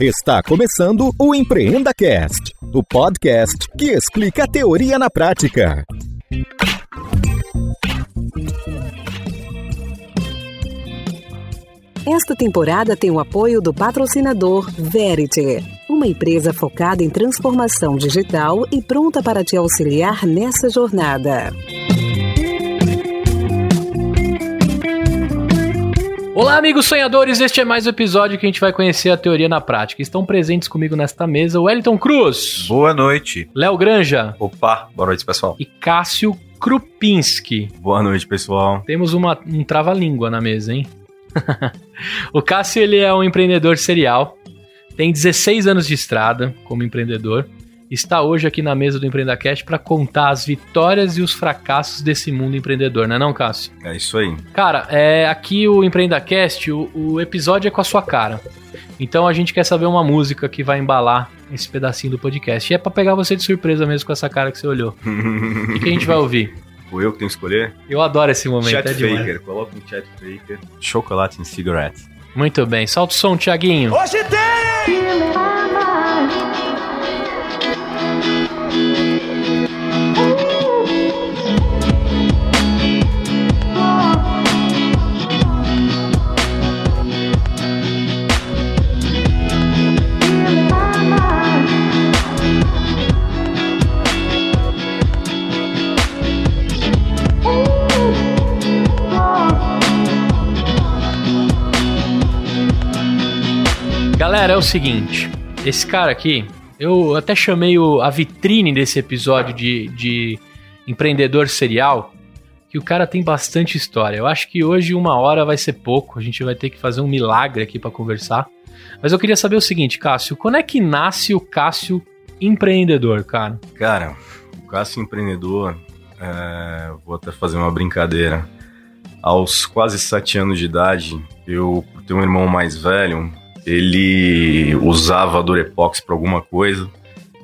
Está começando o Empreenda Cast, o podcast que explica a teoria na prática. Esta temporada tem o apoio do patrocinador Verity, uma empresa focada em transformação digital e pronta para te auxiliar nessa jornada. Olá, amigos sonhadores! Este é mais um episódio que a gente vai conhecer a teoria na prática. Estão presentes comigo nesta mesa o Wellington Cruz, Boa noite. Léo Granja Opa, boa noite, pessoal. e Cássio Krupinski. Boa noite, pessoal. Temos uma, um trava-língua na mesa, hein? o Cássio ele é um empreendedor serial, tem 16 anos de estrada como empreendedor, está hoje aqui na mesa do EmpreendaCast para contar as vitórias e os fracassos desse mundo empreendedor, não é não, Cássio? É isso aí. Cara, é, aqui o EmpreendaCast, o, o episódio é com a sua cara. Então a gente quer saber uma música que vai embalar esse pedacinho do podcast. E é pra pegar você de surpresa mesmo com essa cara que você olhou. O que, que a gente vai ouvir? Fui eu que tenho que escolher? Eu adoro esse momento, Chat é demais. Faker. Coloca um Chat Faker. Chocolate em cigarette. Muito bem, solta o som, Thiaguinho. Galera, é o seguinte. Esse cara aqui, eu até chamei o- a vitrine desse episódio de, de empreendedor serial, que o cara tem bastante história. Eu acho que hoje uma hora vai ser pouco, a gente vai ter que fazer um milagre aqui pra conversar. Mas eu queria saber o seguinte, Cássio, quando é que nasce o Cássio empreendedor, cara? Cara, o Cássio empreendedor, é, vou até fazer uma brincadeira. Aos quase sete anos de idade, eu ter um irmão mais velho, ele usava Durepox pra alguma coisa.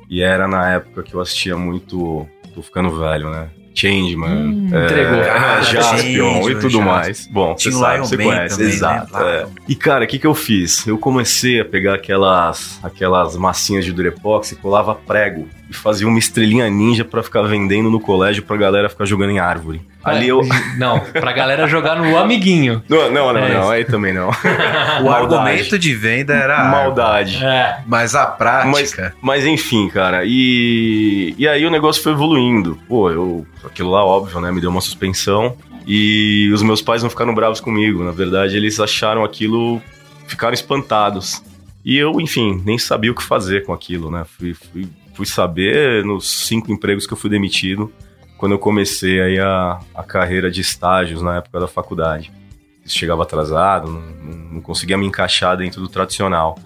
E era na época que eu assistia muito. Tô ficando velho, né? Changeman, Hum, é, entregou. é, Jaspion Changeman, e tudo Jaspion. mais. Bom, você sabe, você conhece, também, né? exato. Lion. é. E cara, o que, que eu fiz? Eu comecei a pegar aquelas, aquelas massinhas de Durepox e colava prego e fazia uma estrelinha ninja pra ficar vendendo no colégio pra galera ficar jogando em árvore. Ali eu. Não, pra galera jogar no amiguinho. Não, não, não, É não, aí também não. O Maldade. argumento de venda era Maldade. É. mas a prática. Mas enfim, cara, e, e aí o negócio foi evoluindo. Pô, eu. Aquilo lá, óbvio, né? Me deu uma suspensão. E os meus pais não ficaram bravos comigo. Na verdade, eles acharam aquilo. Ficaram espantados. E eu, enfim, nem sabia o que fazer com aquilo, né? Fui, fui, fui saber nos cinco empregos que eu fui demitido quando eu comecei aí a, a carreira de estágios na época da faculdade. Chegava atrasado, não, não, conseguia me encaixar dentro do tradicional.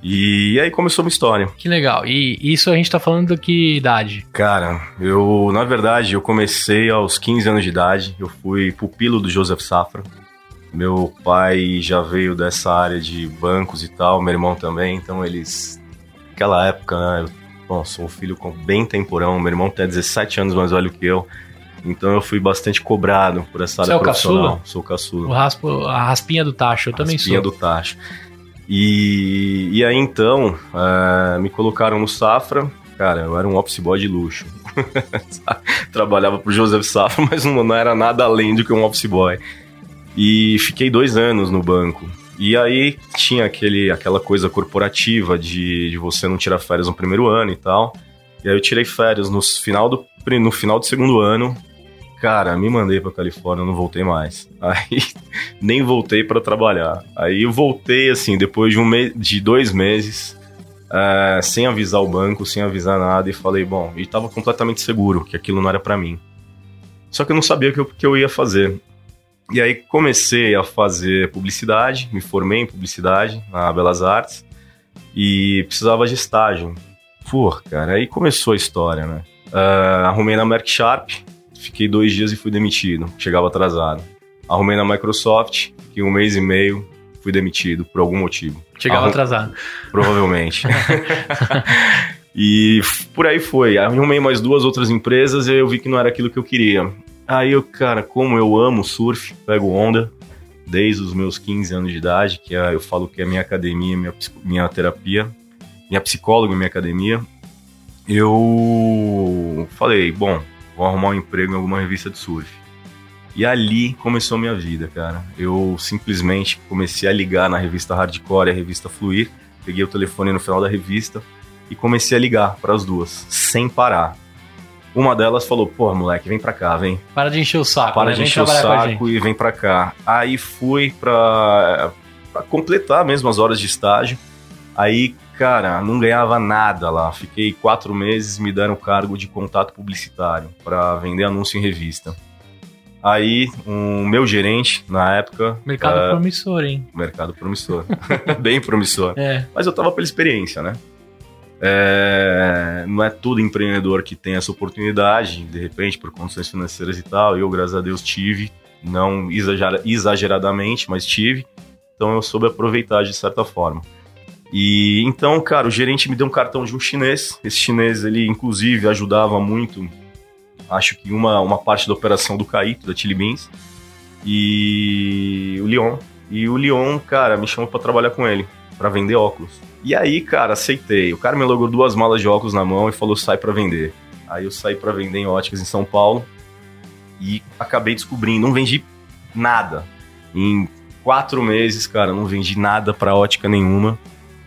E aí começou uma história. Que legal. E isso a gente tá falando de que idade? Cara, eu, na verdade, eu comecei aos 15 anos de idade. Eu fui pupilo do Joseph Safra. Meu pai já veio dessa área de bancos e tal, meu irmão também. Então eles. Naquela época, né? Sou um filho com bem temporão. Meu irmão tem 17 anos mais velho que eu. Então eu fui bastante cobrado por essa Você área é o profissional. caçula? Sou caçula. O raspo, a raspinha do tacho, eu também Raspinha sou. do tacho. E, e aí então, eh, me colocaram no Safra. Cara, eu era um office boy de luxo. Trabalhava pro Joseph Safra, mas não, não era nada além do que um office boy. E fiquei dois anos no banco. E aí tinha aquele, aquela coisa corporativa de, de você não tirar férias no primeiro ano e tal. E aí eu tirei férias no final do, no final do segundo ano. Cara, me mandei pra Califórnia, não voltei mais. Aí nem voltei pra trabalhar. Aí eu voltei assim, depois de um mês, de dois meses, é, sem avisar o banco, sem avisar nada, e falei, bom, e tava completamente seguro que aquilo não era pra mim. Só que eu não sabia o que que eu ia fazer. E aí comecei a fazer publicidade, me formei em publicidade na Belas Artes e precisava de estágio. Pô, cara, aí começou a história, né? Ah, arrumei na Merck Sharp, fiquei dois dias e fui demitido, chegava atrasado. Arrumei na Microsoft, fiquei um mês e meio, fui demitido por algum motivo. Chegava Arrum- atrasado. Provavelmente. e por aí foi. Arrumei mais duas outras empresas e eu vi que não era aquilo que eu queria. Aí eu, cara, como eu amo surf, pego onda. desde os meus 15 anos de idade, que é, eu falo que é minha academia, minha, minha terapia, minha psicóloga, minha academia. Eu falei, bom, vou arrumar um emprego em alguma revista de surf. E ali começou minha vida, cara. Eu simplesmente comecei a ligar na revista Hardcore e a revista Fluir. Peguei o telefone no final da revista e comecei a ligar para as duas, sem parar. Uma delas falou: Pô, moleque, vem pra cá, vem. Para de encher o saco. Para né? de encher o saco e vem pra cá. Aí fui pra, pra completar mesmo as horas de estágio. Aí, cara, não ganhava nada lá. Fiquei quatro meses, me deram o cargo de contato publicitário para vender anúncio em revista. Aí, o meu gerente, na época. Mercado eh, promissor, hein? Mercado promissor. Bem promissor. É. Mas eu tava pela experiência, né? É, não é todo empreendedor que tem essa oportunidade, de repente, por condições financeiras e tal. Eu, graças a Deus, tive, não exagera- exageradamente, mas tive. Então eu soube aproveitar de certa forma. E então, cara, o gerente me deu um cartão de um chinês. Esse chinês, ele inclusive ajudava muito, acho que uma, uma parte da operação do Caíto, da Chili Beans, e o Leon. E o Leon, cara, me chamou pra trabalhar com ele, pra vender óculos. E aí, cara, aceitei. O cara me logou duas malas de óculos na mão e falou: sai pra vender. Aí eu saí pra vender em óticas em São Paulo e acabei descobrindo, não vendi nada. Em quatro meses, cara, não vendi nada pra ótica nenhuma,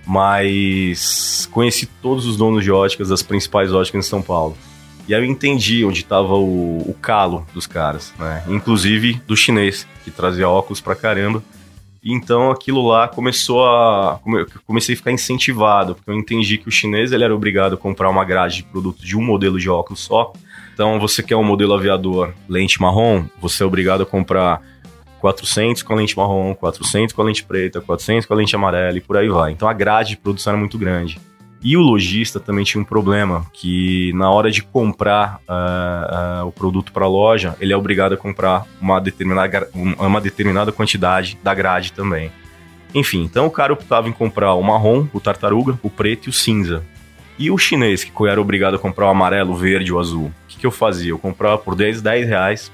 mas conheci todos os donos de óticas das principais óticas em São Paulo. E aí eu entendi onde estava o, o calo dos caras, né? Inclusive do chinês, que trazia óculos pra caramba. Então aquilo lá começou a. eu Comecei a ficar incentivado, porque eu entendi que o chinês ele era obrigado a comprar uma grade de produto de um modelo de óculos só. Então você quer um modelo aviador lente marrom, você é obrigado a comprar 400 com a lente marrom, 400 com a lente preta, 400 com a lente amarela e por aí vai. Então a grade de produção era muito grande. E o lojista também tinha um problema, que na hora de comprar ah, ah, o produto para a loja, ele é obrigado a comprar uma determinada, uma determinada quantidade da grade também. Enfim, então o cara optava em comprar o marrom, o tartaruga, o preto e o cinza. E o chinês, que era obrigado a comprar o amarelo, o verde e o azul, o que, que eu fazia? Eu comprava por 10, 10 reais,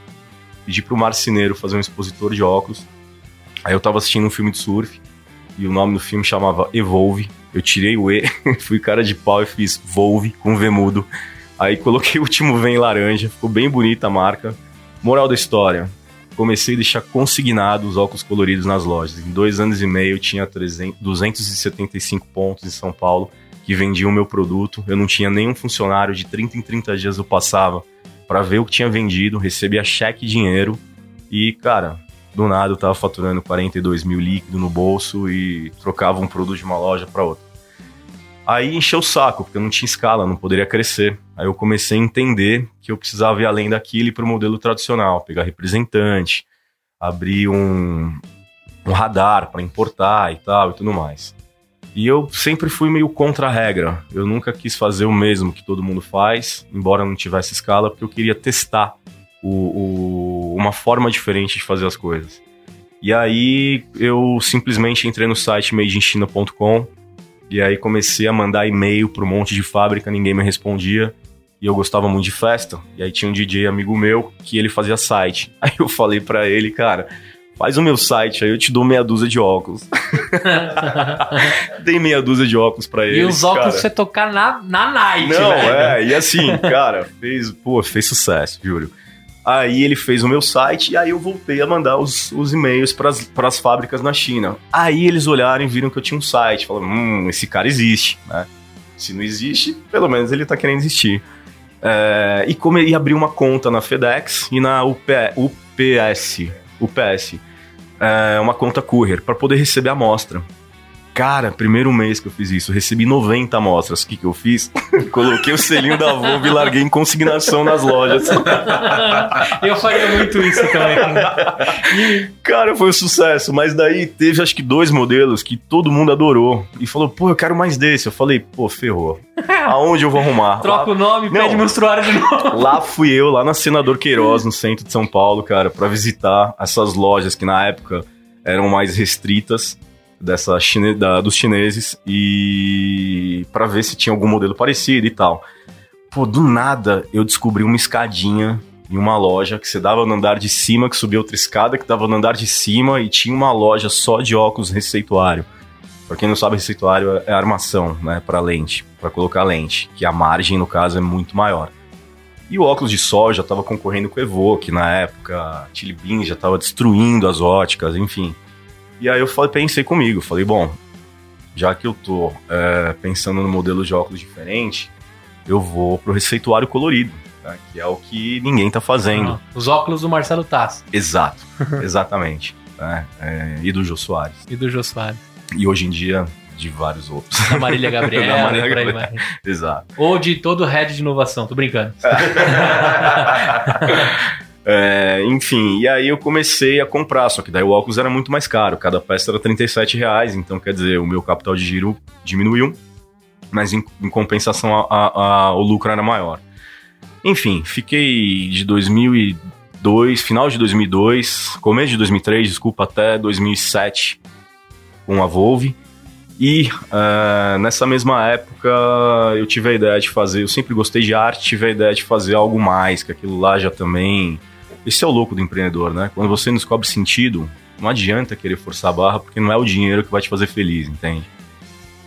pedi pro marceneiro fazer um expositor de óculos. Aí eu tava assistindo um filme de surf, e o nome do filme chamava Evolve. Eu tirei o E, fui cara de pau e fiz Volve com V mudo. Aí coloquei o último V em laranja, ficou bem bonita a marca. Moral da história, comecei a deixar consignado os óculos coloridos nas lojas. Em dois anos e meio eu tinha 300, 275 pontos em São Paulo que vendiam o meu produto. Eu não tinha nenhum funcionário, de 30 em 30 dias eu passava para ver o que tinha vendido, recebia cheque e dinheiro. E, cara, do nada eu tava faturando 42 mil líquido no bolso e trocava um produto de uma loja para outra. Aí encheu o saco, porque eu não tinha escala, não poderia crescer. Aí eu comecei a entender que eu precisava ir além daquilo e ir pro modelo tradicional, pegar representante, abrir um, um radar para importar e tal e tudo mais. E eu sempre fui meio contra a regra. Eu nunca quis fazer o mesmo que todo mundo faz, embora não tivesse escala, porque eu queria testar o, o- uma forma diferente de fazer as coisas. E aí eu simplesmente entrei no site madeinchina.com e aí comecei a mandar e-mail para um monte de fábrica, ninguém me respondia. E eu gostava muito de festa. E aí tinha um DJ amigo meu que ele fazia site. Aí eu falei para ele, cara, faz o meu site, aí eu te dou meia dúzia de óculos. Dei meia dúzia de óculos para ele. e os óculos cara. você tocar na, na night, Não, velho. é, e assim, cara, fez, pô, fez sucesso, Júlio. Aí ele fez o meu site e aí eu voltei a mandar os, os e-mails para as fábricas na China. Aí eles olharam e viram que eu tinha um site. Falaram, hum, esse cara existe, né? Se não existe, pelo menos ele tá querendo existir. É, e, come, e abri uma conta na FedEx e na UP, UPS. UPS. É, uma conta courier para poder receber a amostra. Cara, primeiro mês que eu fiz isso, eu recebi 90 amostras. O que, que eu fiz? Coloquei o selinho da Volvo e larguei em consignação nas lojas. Eu faria muito isso também. Cara, foi um sucesso. Mas daí teve acho que dois modelos que todo mundo adorou. E falou, pô, eu quero mais desse. Eu falei, pô, ferrou. Aonde eu vou arrumar? Troca o nome, Não. pede menstruário de novo. Lá fui eu, lá na Senador Queiroz, no centro de São Paulo, cara, pra visitar essas lojas que na época eram mais restritas dessa chine da, dos chineses e pra ver se tinha algum modelo parecido e tal. Pô, do nada eu descobri uma escadinha em uma loja que você dava no andar de cima, que subia outra escada, que dava no andar de cima e tinha uma loja só de óculos receituário. Pra quem não sabe, receituário é armação, né, para lente, para colocar lente, que a margem no caso é muito maior. E o óculos de sol já estava concorrendo com o Evoque na época, Chili Bean já estava destruindo as óticas, enfim. E aí eu falei, pensei comigo, falei, bom, já que eu tô é, pensando no modelo de óculos diferente, eu vou pro receituário colorido, né, que é o que ninguém tá fazendo. Ah, os óculos do Marcelo Tassi. Exato, exatamente. né, é, e do Jô Soares. E do Jô Soares. E hoje em dia, de vários outros. Da Marília Gabriela, Da Marília aí Gabriela. vai. Exato. Ou de todo o head de inovação, tô brincando. É, enfim, e aí eu comecei a comprar, só que daí o óculos era muito mais caro, cada peça era 37 reais, então quer dizer, o meu capital de giro diminuiu, mas em, em compensação a- a- a- o lucro era maior. Enfim, fiquei de 2002, final de 2002, começo de 2003, desculpa, até 2007 com a Volve. E ah, nessa mesma época eu tive a ideia de fazer, eu sempre gostei de arte, tive a ideia de fazer algo mais, que aquilo lá já também. Esse é o louco do empreendedor, né? Quando você não descobre sentido, não adianta querer forçar a barra, porque não é o dinheiro que vai te fazer feliz, entende?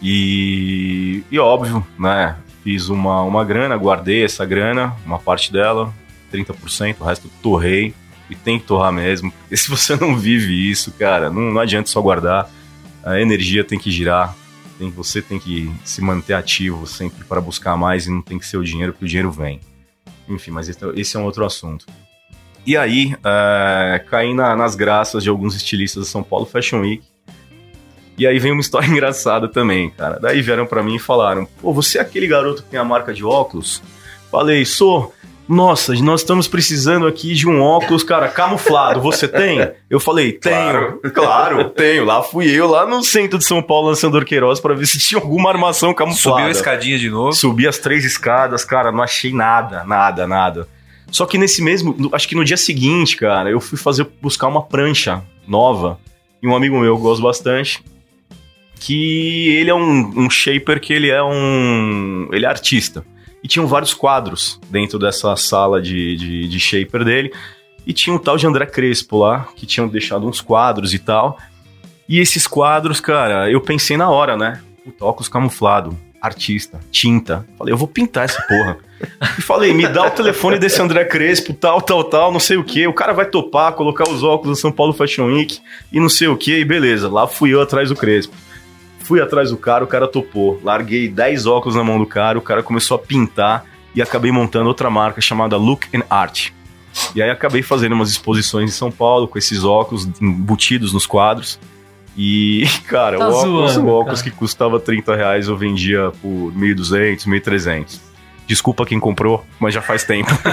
E, e óbvio, né? Fiz uma, uma grana, guardei essa grana, uma parte dela, 30%, o resto torrei. E tem que torrar mesmo, porque se você não vive isso, cara, não, não adianta só guardar. A energia tem que girar, tem, você tem que se manter ativo sempre para buscar mais e não tem que ser o dinheiro, porque o dinheiro vem. Enfim, mas esse, esse é um outro assunto. E aí, é, caí na- nas graças de alguns estilistas da São Paulo Fashion Week. E aí vem uma história engraçada também, cara. Daí vieram pra mim e falaram: Pô, você é aquele garoto que tem a marca de óculos? Falei, sou. Nossa, nós estamos precisando aqui de um óculos, cara, camuflado. Você tem? Eu falei, tenho. Claro, tenho. Lá fui eu, lá no centro de São Paulo, lançando Queiroz, pra ver se tinha alguma armação camuflada. Subiu a escadinha de novo. Subi as três escadas, cara, não achei nada, nada, nada. Só que nesse mesmo, acho que no dia seguinte, cara, eu fui fazer buscar uma prancha nova e um amigo meu, eu gosto bastante, que ele é um, um shaper que ele é um, ele é artista. E tinham vários quadros dentro dessa sala de, de, de shaper dele. E tinha um tal de André Crespo lá, que tinham deixado uns quadros e tal. E esses quadros, cara, eu pensei na hora, né? Puta, óculos camuflado, artista, tinta. Falei, eu vou pintar essa porra. E falei, me dá o telefone desse André Crespo, tal, tal, tal, não sei o que. O cara vai topar, colocar os óculos da São Paulo Fashion Week e não sei o que, e beleza. Lá fui eu atrás do Crespo. Fui atrás do cara, o cara topou. Larguei 10 óculos na mão do cara, o cara começou a pintar e acabei montando outra marca chamada Look and Art. E aí acabei fazendo umas exposições em São Paulo com esses óculos embutidos nos quadros. E, cara, Tá o óculos, zoando, o óculos cara. que custava 30 reais eu vendia por 1.200, 1.300. Desculpa quem comprou, mas já faz tempo.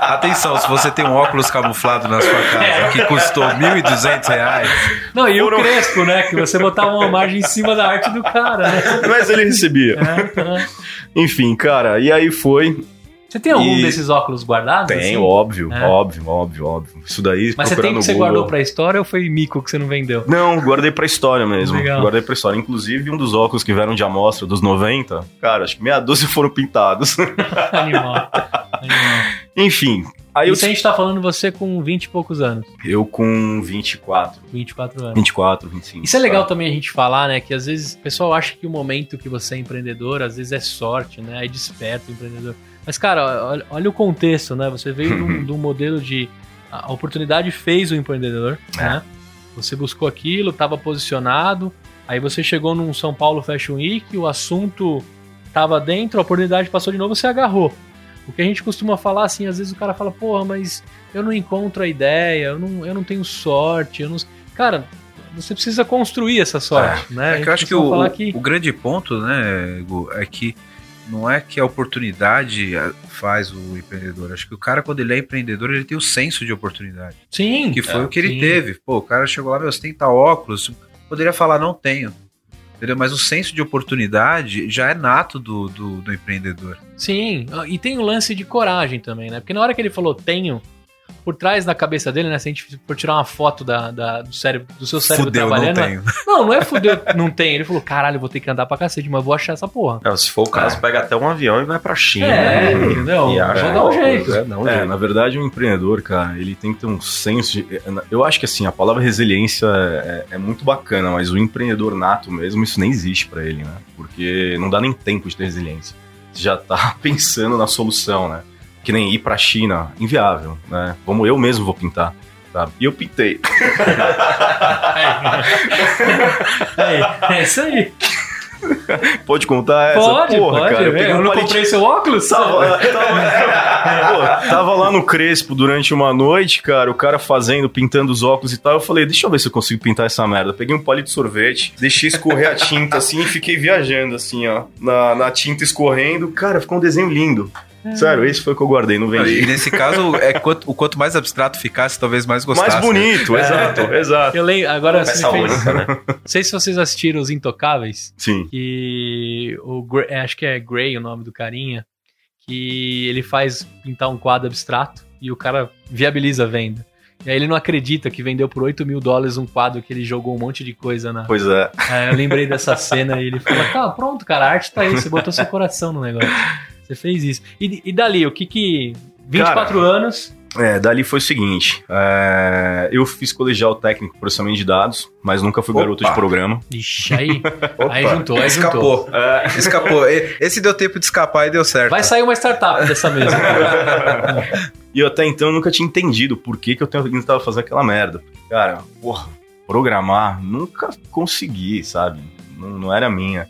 Atenção, se você tem um óculos camuflado na sua casa que custou 1.200 reais, Não, e Foram- o Crespo, né? Que você botava uma margem em cima da arte do cara, né? mas ele recebia. É, tá. Enfim, cara, e aí foi. Você tem algum E- desses óculos guardados? Tem, assim? óbvio, É. óbvio, óbvio, óbvio. Isso daí, Mas você tem que você Google. guardou pra história ou foi mico que você não vendeu? Não, guardei pra história mesmo. Legal. Guardei pra história. Inclusive, um dos óculos que vieram de amostra dos 90, cara, acho que meia dúzia foram pintados. Animal. Animal. Enfim, aí eu, Isso a gente tá falando você com 20 e poucos anos. eu com 24, 24 anos. 24, 25. Isso é legal tá? também a gente falar, né? Que às vezes o pessoal acha que o momento que você é empreendedor, às vezes é sorte, né? Aí desperta o empreendedor. Mas, cara, olha, olha o contexto, né? Você veio de um, de um modelo de. A oportunidade fez o empreendedor, É. né? Você buscou aquilo, estava posicionado, aí você chegou num São Paulo Fashion Week, o assunto estava dentro, a oportunidade passou de novo, você agarrou. O que a gente costuma falar, assim, às vezes o cara fala, porra, mas eu não encontro a ideia, eu não, eu não tenho sorte, eu não. Cara, você precisa construir essa sorte, né? A É que eu acho que o, que o grande ponto, né, Gu, é que não é que a oportunidade faz o empreendedor. Acho que o cara, quando ele é empreendedor, ele tem o senso de oportunidade. sim, Que foi é, o que ele sim. teve. Pô, o cara chegou lá, meu, você tem tal óculos. Poderia falar, não tenho. Entendeu? Mas o senso de oportunidade já é nato do, do, do empreendedor. Sim, e tem o lance de coragem também, né? Porque na hora que ele falou tenho, por trás da cabeça dele, né? Se a gente for tirar uma foto da, da- do, cérebro, do seu cérebro Fudeu, não trabalhando. tenho. Não, não é fudeu, não tem. Ele falou, caralho, vou ter que andar pra cacete, mas vou achar essa porra. É, se for o caso, pega até um avião e vai pra China. É, né? entendeu? E acha Vou dar um óculos, jeito. É, dá um É, jeito. na verdade, um empreendedor, cara, ele tem que ter um senso de. Eu acho que assim, a palavra resiliência é, é muito bacana, mas o empreendedor nato mesmo, isso nem existe pra ele, né? Porque não dá nem tempo de ter resiliência. Você já tá pensando na solução, né? Que nem ir pra China, inviável, né? Vamos, eu mesmo vou pintar. Sabe? E eu pintei. É, é isso aí. Pode contar essa? Pode, Porra, pode. cara, eu peguei eu um não comprei seu óculos? Tava, tava, Pô, tava lá no Crespo durante uma noite, cara, o cara fazendo, pintando os óculos e tal. Eu falei, deixa eu ver se eu consigo pintar essa merda. Peguei um palito de sorvete, deixei escorrer a tinta assim e fiquei viajando assim, ó, na, na tinta escorrendo. Cara, ficou um desenho lindo. Sério, esse foi o que eu guardei, não E vendi. nesse caso, é quanto, o quanto mais abstrato ficasse, talvez mais gostasse. Mais bonito, É. exato, exato. Eu lembro, agora você me fez... né? Não sei se vocês assistiram Os Intocáveis, Sim. que o é, acho que é Gray o nome do carinha, que ele faz pintar um quadro abstrato e o cara viabiliza a venda. E aí ele não acredita que vendeu por 8 mil dólares um quadro que ele jogou um monte de coisa na. Pois é. É, eu lembrei dessa cena e ele fala: Tá, pronto, cara, a arte tá aí, você botou seu coração no negócio. Você fez isso. E, e dali, o que que. 24 anos. É, dali foi o seguinte: é, eu fiz colegial técnico em processamento de dados, mas nunca fui Opa. garoto de programa. Ixi, aí. Aí juntou, aí juntou. escapou. Escapou. Esse deu tempo de escapar e deu certo. Vai sair uma startup dessa mesa. E eu até então nunca tinha entendido por que, que eu tentava fazer aquela merda. Cara, porra, programar, nunca consegui, sabe? Não, não era minha.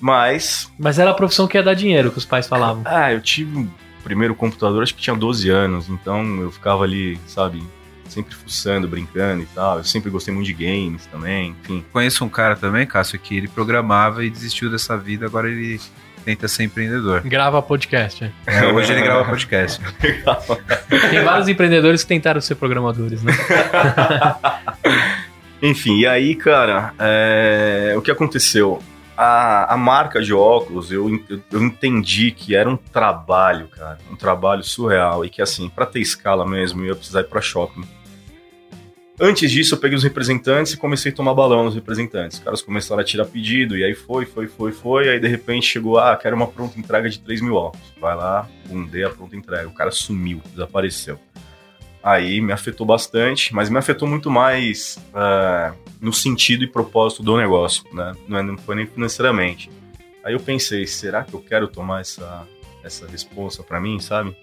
Mas, Mas era a profissão que ia dar dinheiro, que os pais falavam. ah, eu tive o primeiro computador, acho que tinha 12 anos, então eu ficava ali, sabe, sempre fuçando, brincando e tal. Eu sempre gostei muito de games também, enfim. Conheço um cara também, Cássio, que ele programava e desistiu dessa vida, agora ele tenta ser empreendedor. Grava podcast. é. É, hoje ele grava podcast. Tem vários empreendedores que tentaram ser programadores, né? Enfim, e aí, cara, é, o que aconteceu? A, a marca de óculos, eu, eu, entendi que era um trabalho, cara, um trabalho surreal e que, assim, pra ter escala mesmo, eu ia precisar ir pra shopping. Antes disso, eu peguei os representantes e comecei a tomar balão nos representantes. Os caras começaram a tirar pedido, e aí foi, foi, foi, foi. Aí de repente chegou, ah, quero uma pronta entrega de 3 mil óculos. Vai lá, dê a pronta entrega. O cara sumiu, desapareceu. Aí me afetou bastante, mas me afetou muito mais ah, no sentido e propósito do negócio, né? Não, é- não foi nem financeiramente. Aí eu pensei, será que eu quero tomar essa, essa responsa pra mim, sabe?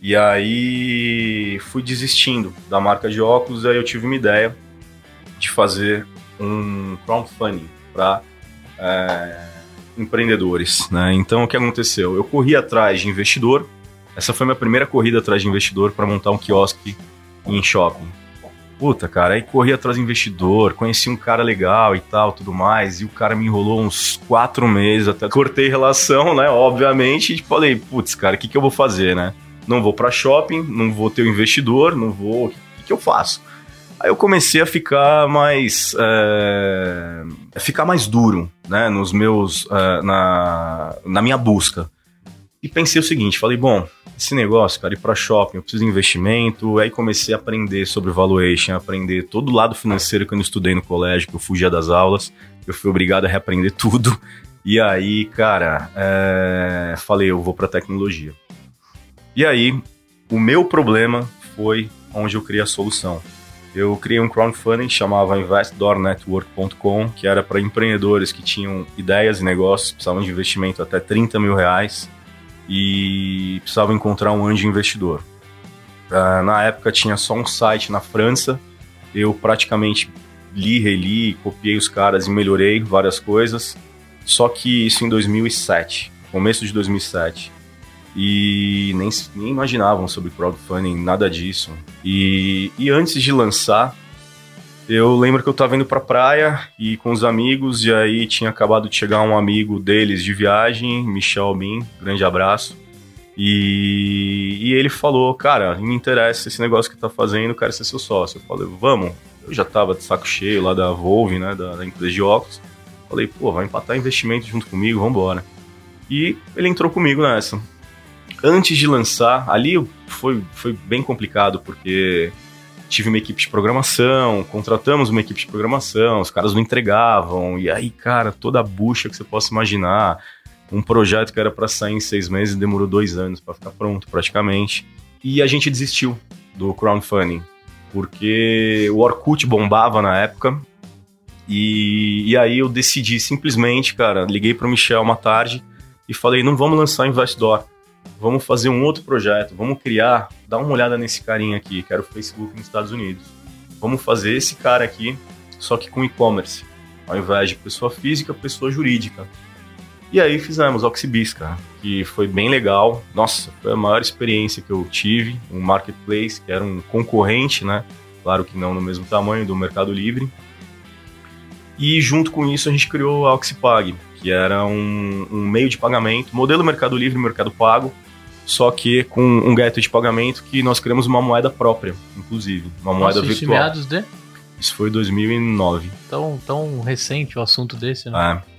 E aí fui desistindo da marca de óculos, aí eu tive uma ideia de fazer um crowdfunding para empreendedores, né? Então o que aconteceu? Eu corri atrás de investidor. Essa foi minha primeira corrida atrás de investidor para montar um quiosque em shopping. Puta, cara, aí corri atrás de investidor, conheci um cara legal e tal, tudo mais, e o cara me enrolou uns quatro meses até cortei relação, né? Obviamente, e falei, putz, cara, o que, que eu vou fazer, né? Não vou para shopping, não vou ter o investidor, não vou. O que, que eu faço? Aí eu comecei a ficar mais. É, ficar mais duro, né? Nos meus. é, na, na minha busca. E pensei o seguinte: falei, bom, esse negócio, cara, ir para shopping, eu preciso de investimento. Aí comecei a aprender sobre valuation, aprender todo o lado financeiro que eu não estudei no colégio, que eu fugia das aulas. Eu fui obrigado a reaprender tudo. E aí, cara, é, falei, eu vou para tecnologia. E aí, o meu problema foi onde eu criei a solução. Eu criei um crowdfunding chamava investdoornetwork.com, que era para empreendedores que tinham ideias e negócios, precisavam de investimento até 30 mil reais e precisavam encontrar um anjo investidor. Ah, na época tinha só um site na França, eu praticamente li, reli, copiei os caras e melhorei várias coisas, só que isso em 2007, começo de 2007 e nem, nem imaginavam sobre crowdfunding, nada disso. E, e antes de lançar, eu lembro que eu tava indo pra praia e com os amigos, e aí tinha acabado de chegar um amigo deles de viagem, Michel Bin, grande abraço. E, e ele falou, cara, me interessa esse negócio que tá fazendo, quero ser seu sócio. Eu falei, vamos. Eu já tava de saco cheio lá da Volve, né, da, da empresa de óculos. Falei, pô, vai empatar investimento junto comigo, vambora. E ele entrou comigo nessa. antes de lançar, ali foi, foi bem complicado, porque tive uma equipe de programação, contratamos uma equipe de programação, os caras não entregavam, e aí, cara, toda a bucha que você possa imaginar. Um projeto que era para sair em seis meses demorou dois anos para ficar pronto, praticamente. E a gente desistiu do crowdfunding, porque o Orkut bombava na época, e, e aí eu decidi simplesmente, cara, liguei para o Michel uma tarde e falei, não vamos lançar Investdoor, vamos fazer um outro projeto, vamos criar, dá uma olhada nesse carinha aqui, que era o Facebook nos Estados Unidos. Vamos fazer esse cara aqui, só que com e-commerce, ao invés de pessoa física, pessoa jurídica. E aí fizemos Oxibis, cara, que foi bem legal. Nossa, foi a maior experiência que eu tive, um marketplace que era um concorrente, né? Claro que não no mesmo tamanho do Mercado Livre, e junto com isso a gente criou a Oxipag, que era um, um meio de pagamento, modelo Mercado Livre, Mercado Pago, só que com um gateway de pagamento que nós criamos uma moeda própria, inclusive, uma Nossa, moeda virtual. meados de? Isso foi 2009. Tão, tão recente o assunto desse, né? É.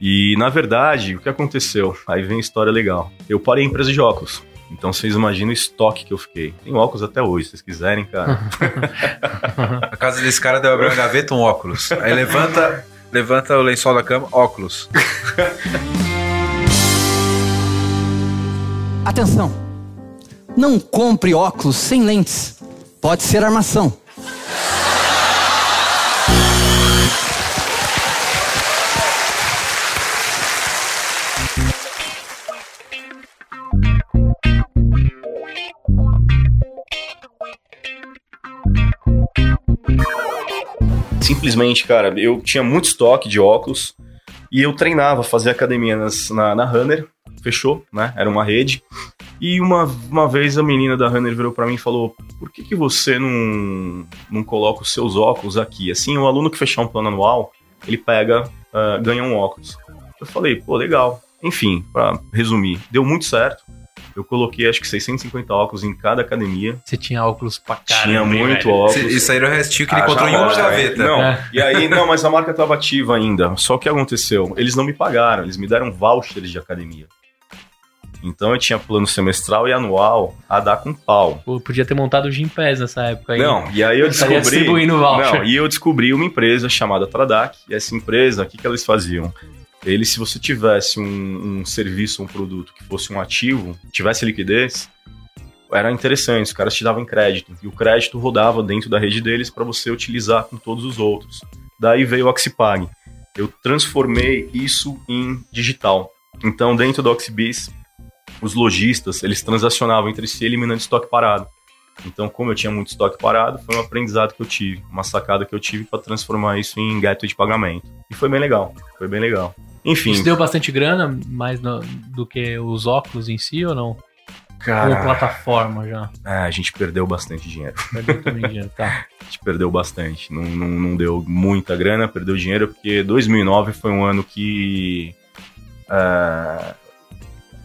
E, na verdade, o que aconteceu? Aí vem a história legal. Eu parei a empresa de óculos. Então vocês imaginam o estoque que eu fiquei. Tem óculos até hoje, se vocês quiserem, cara. a casa desse cara deve abrir uma gaveta, um óculos. Aí levanta, levanta o lençol da cama, óculos. Atenção! Não compre óculos sem lentes. Pode ser armação. simplesmente, cara, eu tinha muito estoque de óculos e eu treinava, fazia academia nas, na, na Runner, fechou, né? Era uma rede. E uma, uma vez a menina da Runner virou para mim e falou: por que, que você não, não coloca os seus óculos aqui? Assim, o aluno que fechar um plano anual, ele pega, uh, ganha um óculos. Eu falei, pô, legal. Enfim, para resumir, deu muito certo. Eu coloquei acho que 650 óculos em cada academia. Você tinha óculos pra caramba. Tinha muito velho. óculos. Isso aí era o restinho que ele ah, encontrou em uma gaveta. Não, é. e aí, não, mas a marca estava ativa ainda. Só o que aconteceu? Eles não me pagaram, eles me deram vouchers de academia. Então eu tinha plano semestral e anual a dar com pau. Pô, podia ter montado o Gympass nessa época aí. Não, e aí eu descobri. Não, e eu descobri uma empresa chamada Tradac. E essa empresa, o que, que eles faziam? ele, se você tivesse um, um serviço, um produto que fosse um ativo, tivesse liquidez, era interessante, os caras te davam crédito, e o crédito rodava dentro da rede deles para você utilizar com todos os outros. Daí veio o Oxipag. Eu transformei isso em digital. Então, dentro do Oxibis, os lojistas, eles transacionavam entre si eliminando estoque parado. Então, como eu tinha muito estoque parado, foi um aprendizado que eu tive, uma sacada que eu tive para transformar isso em gateway de pagamento. E foi bem legal, foi bem legal. Enfim. Isso deu bastante grana, mais no, do que os óculos em si ou não? Cara, Ou plataforma já? É, a gente perdeu bastante dinheiro. Perdeu também dinheiro, tá. A gente perdeu bastante. Não, não, não deu muita grana, perdeu dinheiro, porque 2009 foi um ano que. Uh,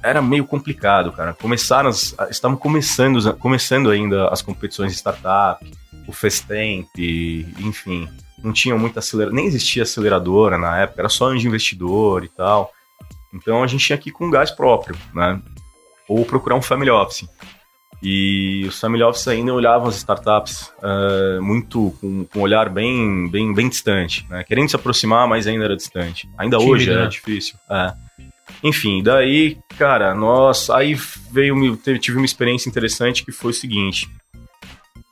era meio complicado, cara. Começaram as, estavam começando, começando ainda as competições de startup, o Festemp, enfim não tinha muita aceleradora, nem existia aceleradora na época, era só anjo investidor e tal. Então a gente tinha que ir com gás próprio, né? Ou procurar um family office. E os family office ainda olhavam as startups uh, muito com, com, um olhar bem, bem, bem distante, né? Querendo se aproximar, mas ainda era distante. Ainda Tímido, hoje né? é difícil. É. Enfim, daí, cara, nós aí veio, tive uma experiência interessante que foi o seguinte.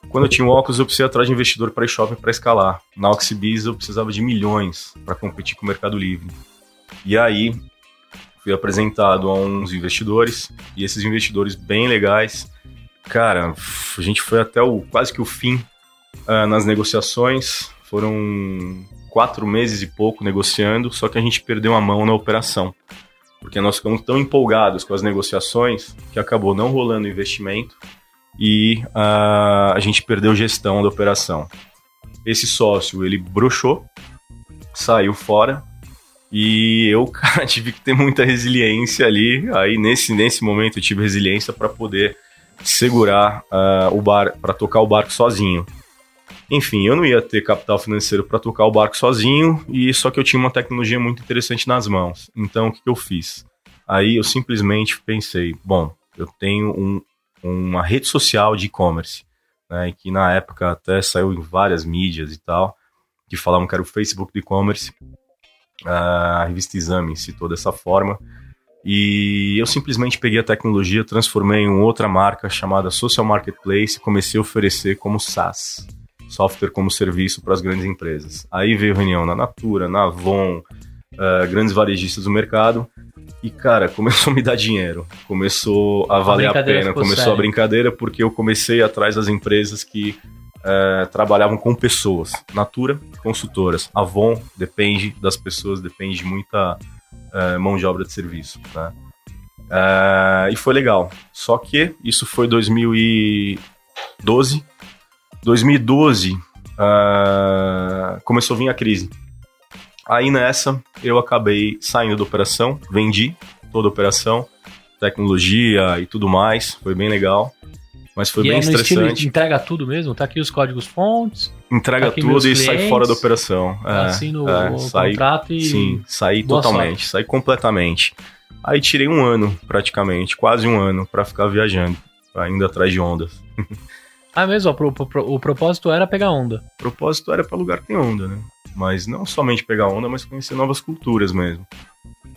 Quando eu tinha um óculos, eu precisava atrás de investidor para shopping para escalar. Na Oxibis, eu precisava de milhões para competir com o Mercado Livre. E aí, fui apresentado a uns investidores, e esses investidores bem legais. Cara, a gente foi até o quase que o fim uh, nas negociações. Foram quatro meses e pouco negociando, só que a gente perdeu a mão na operação. Porque nós ficamos tão empolgados com as negociações que acabou não rolando investimento e uh, a gente perdeu gestão da operação. Esse sócio, ele broxou, saiu fora, e eu, cara, tive que ter muita resiliência ali. Aí, nesse, nesse momento, eu tive resiliência para poder segurar uh, o bar, para tocar o barco sozinho. Enfim, eu não ia ter capital financeiro para tocar o barco sozinho, e só que eu tinha uma tecnologia muito interessante nas mãos. Então, o que, eu fiz? Aí eu simplesmente pensei, bom, Eu tenho um, uma rede social de e-commerce, né, que na época até saiu em várias mídias e tal, que falavam que era o Facebook do e-commerce. A revista Exame citou dessa forma. E eu simplesmente peguei a tecnologia, transformei em outra marca chamada Social Marketplace e comecei a oferecer como SaaS, software como serviço para as grandes empresas. Aí veio reunião na Natura, na Avon, uh, grandes varejistas do mercado. E, cara, começou a me dar dinheiro. Começou a, a valer a pena. Começou sério. a brincadeira porque eu comecei atrás das empresas que uh, trabalhavam com pessoas. Natura, consultoras. Avon depende das pessoas, depende de muita uh, mão de obra de serviço. Né? Uh, e foi legal. Só que isso foi 2012. 2012 uh, começou a vir a crise. Aí nessa eu acabei saindo da operação, vendi toda a operação, tecnologia e tudo mais, foi bem legal. Mas foi e bem é estressante. entrega tudo mesmo? Tá aqui os códigos fontes. Entrega tá tudo e sai fora da operação. É, assino é, o sai, contrato e. Sim, saí totalmente, sorte. saí completamente. Aí tirei um ano, praticamente, quase um ano, para ficar viajando, ainda atrás de ondas. ah, mesmo? O, o, o propósito era pegar onda. O propósito era para lugar que tem onda, né? Mas não somente pegar onda, mas conhecer novas culturas mesmo.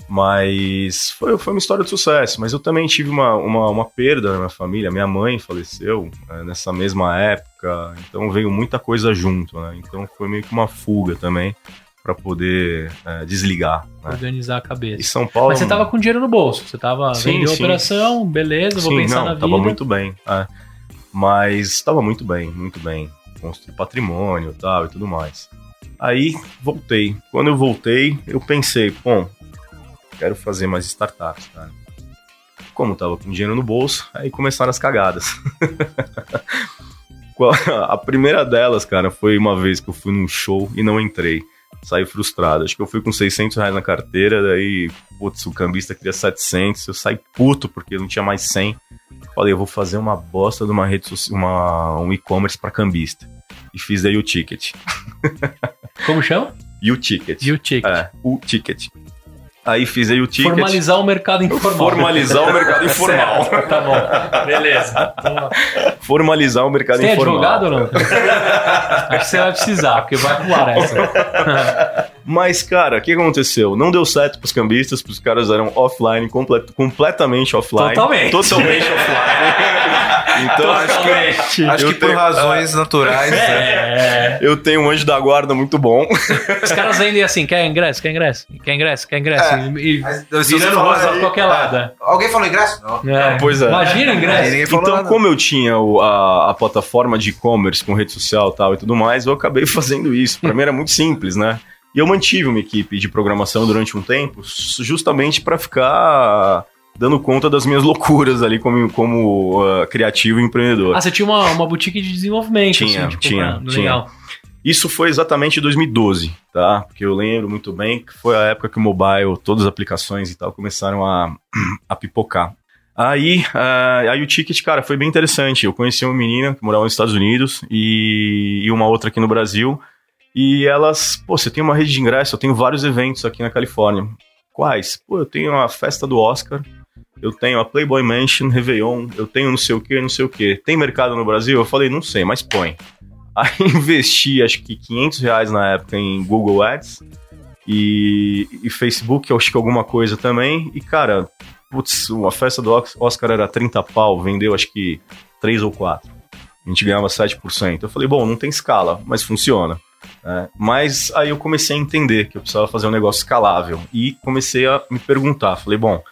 Mas foi, foi uma história de sucesso. Mas eu também tive uma, uma, uma perda na minha família. Minha mãe faleceu é, nessa mesma época, então veio muita coisa junto, né? Então foi meio que uma fuga também para poder é, desligar. Né? Organizar a cabeça. E São Paulo. Mas você tava com dinheiro no bolso, você tava sim, vendendo a operação, beleza, vou sim, pensar não, na vida. Tava muito bem. É. Mas estava muito bem, muito bem. Construir patrimônio tal, e tudo mais. Aí voltei. Quando eu voltei, eu pensei, bom, quero fazer mais startups, cara. Como tava com dinheiro no bolso, aí começaram as cagadas. a primeira delas, cara, foi uma vez que eu fui num show e não entrei. Saí frustrado. Acho que eu fui com 600 reais na carteira, daí, putz, o cambista queria 700, eu saí puto porque não tinha mais 100. Falei, eu vou fazer uma bosta de uma rede social, uma, um e-commerce para cambista. E fiz aí o ticket. Como chama? o ticket. o ticket. É, o ticket. Aí fiz aí o ticket. Formalizar o mercado informal. Formalizar o mercado informal. Certo, tá bom. Beleza. Formalizar o mercado você informal. Você é advogado ou não? Acho que você vai precisar, porque vai pular essa. Mas, cara, o que aconteceu? Não deu certo pros cambistas, os caras eram offline, complet completamente offline. Totalmente. Totalmente offline. Então, acho que, acho que por tenho, razões uh, naturais, é, né? Eu tenho um anjo da guarda muito bom. Os caras vendem assim, quer ingresso, quer ingresso, quer ingresso, quer ingresso. É, e virando rosto pra qualquer lado. É. Alguém falou ingresso? Não. É. Pois é. Imagina ingresso. Então, nada. como eu tinha o, a, a plataforma de e-commerce com rede social e tal e tudo mais, eu acabei fazendo isso. Pra mim era muito simples, né? E eu mantive uma equipe de programação durante um tempo, justamente para ficar dando conta das minhas loucuras ali como, como uh, criativo e empreendedor. Ah, você tinha uma, uma boutique de desenvolvimento, tinha, assim, tipo, tinha, pra, tinha. Legal. Isso foi exatamente em 2012, tá? Porque eu lembro muito bem que foi a época que o mobile, todas as aplicações e tal, começaram a, a pipocar. Aí, uh, aí o ticket, cara, foi bem interessante. Eu conheci uma menina que morava nos Estados Unidos e, e uma outra aqui no Brasil. E elas, pô, você tem uma rede de ingresso, eu tenho vários eventos aqui na Califórnia. Quais? Pô, eu tenho a festa do Oscar, eu tenho a Playboy Mansion, Réveillon, eu tenho não sei o que, não sei o que. Tem mercado no Brasil? Eu falei, não sei, mas põe. Aí investi, acho que 500 reais na época em Google Ads e, e Facebook, acho que alguma coisa também. E, cara, putz, a festa do Oscar era 30 pau, vendeu acho que 3 ou 4. A gente ganhava 7%. Eu falei, bom, não tem escala, mas funciona. É, mas aí eu comecei a entender que eu precisava fazer um negócio escalável e comecei a me perguntar, falei, bom,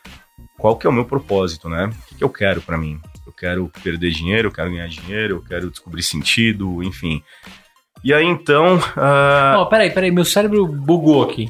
qual que é o meu propósito, né? O que, que eu quero para mim? Eu quero perder dinheiro, eu quero ganhar dinheiro, eu quero descobrir sentido, enfim. E aí então. Uh... Oh, peraí, peraí, meu cérebro bugou aqui.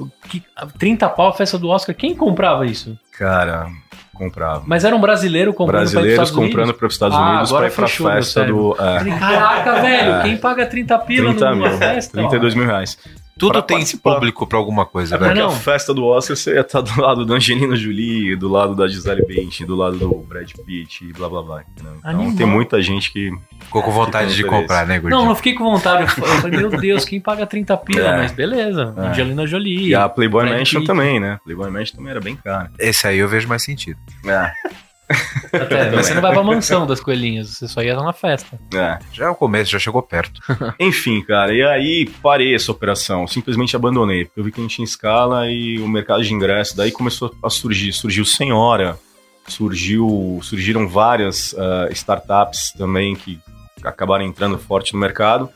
30 pau a festa do Oscar, quem comprava isso? Cara, comprava. Mas era um brasileiro comprando Brasileiros comprando para os Estados ah, Unidos para ir para a festa do. É. Caraca, velho, é. quem paga 30 pila 30 numa mil, festa? 32 mil reais. Tudo tem participar. público para alguma coisa, é né? a festa do Oscar você ia estar do lado da Angelina Jolie, do lado da Gisele Bündchen, do lado do Brad Pitt e blá blá blá. Então tem muita gente que ficou com vontade de comprar, né, Gordinho? Não, não fiquei com vontade. Eu falei, meu Deus, quem paga 30 pila? É. Mas beleza, é. Angelina Jolie. E a Playboy Brad Mansion Pitt. também, né? Playboy Mansion também era bem caro. Esse aí eu vejo mais sentido. É. Até, mas você não vai pra mansão das coelhinhas, você só ia na festa. É. Já é o começo, já chegou perto. Enfim, cara, e aí parei essa operação, simplesmente abandonei, eu vi que não tinha escala e o mercado de ingresso daí começou a surgir, surgiu Senhora, surgiu, surgiram várias uh, startups também que acabaram entrando forte no mercado.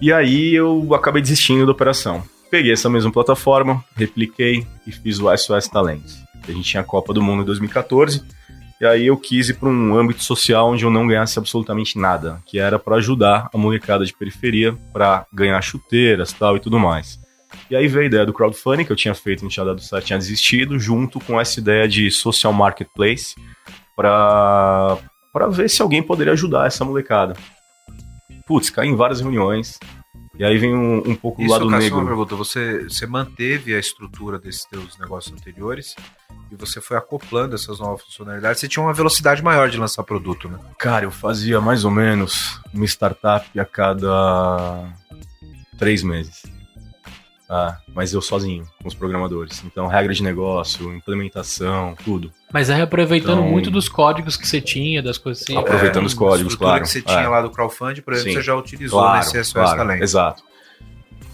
E aí eu acabei desistindo da operação. Peguei essa mesma plataforma, repliquei e fiz o SOS Talentos. A gente tinha a Copa do Mundo em 2014 e aí eu quis ir para um âmbito social onde eu não ganhasse absolutamente nada, que era para ajudar a molecada de periferia para ganhar chuteiras tal e tudo mais. E aí veio a ideia do crowdfunding que eu tinha feito, não tinha dado certo, tinha desistido, junto com essa ideia de social marketplace para para ver se alguém poderia ajudar essa molecada. Putz, caí em várias reuniões, e aí vem um, um pouco do Isso, lado negro. uma pergunta. Você, você manteve a estrutura desses teus negócios anteriores e você foi acoplando essas novas funcionalidades. Você tinha uma velocidade maior de lançar produto, né? Cara, eu fazia mais ou menos uma startup a cada três meses. Ah, mas eu sozinho, com os programadores. Então, regra de negócio, implementação, tudo. Mas é reaproveitando Então- muito dos códigos que você tinha, das coisas assim. Aproveitando os A códigos, claro. que você É. tinha lá do crowdfunding, por exemplo, Sim. você já utilizou Claro, nesse SOS claro, Talento. Exato.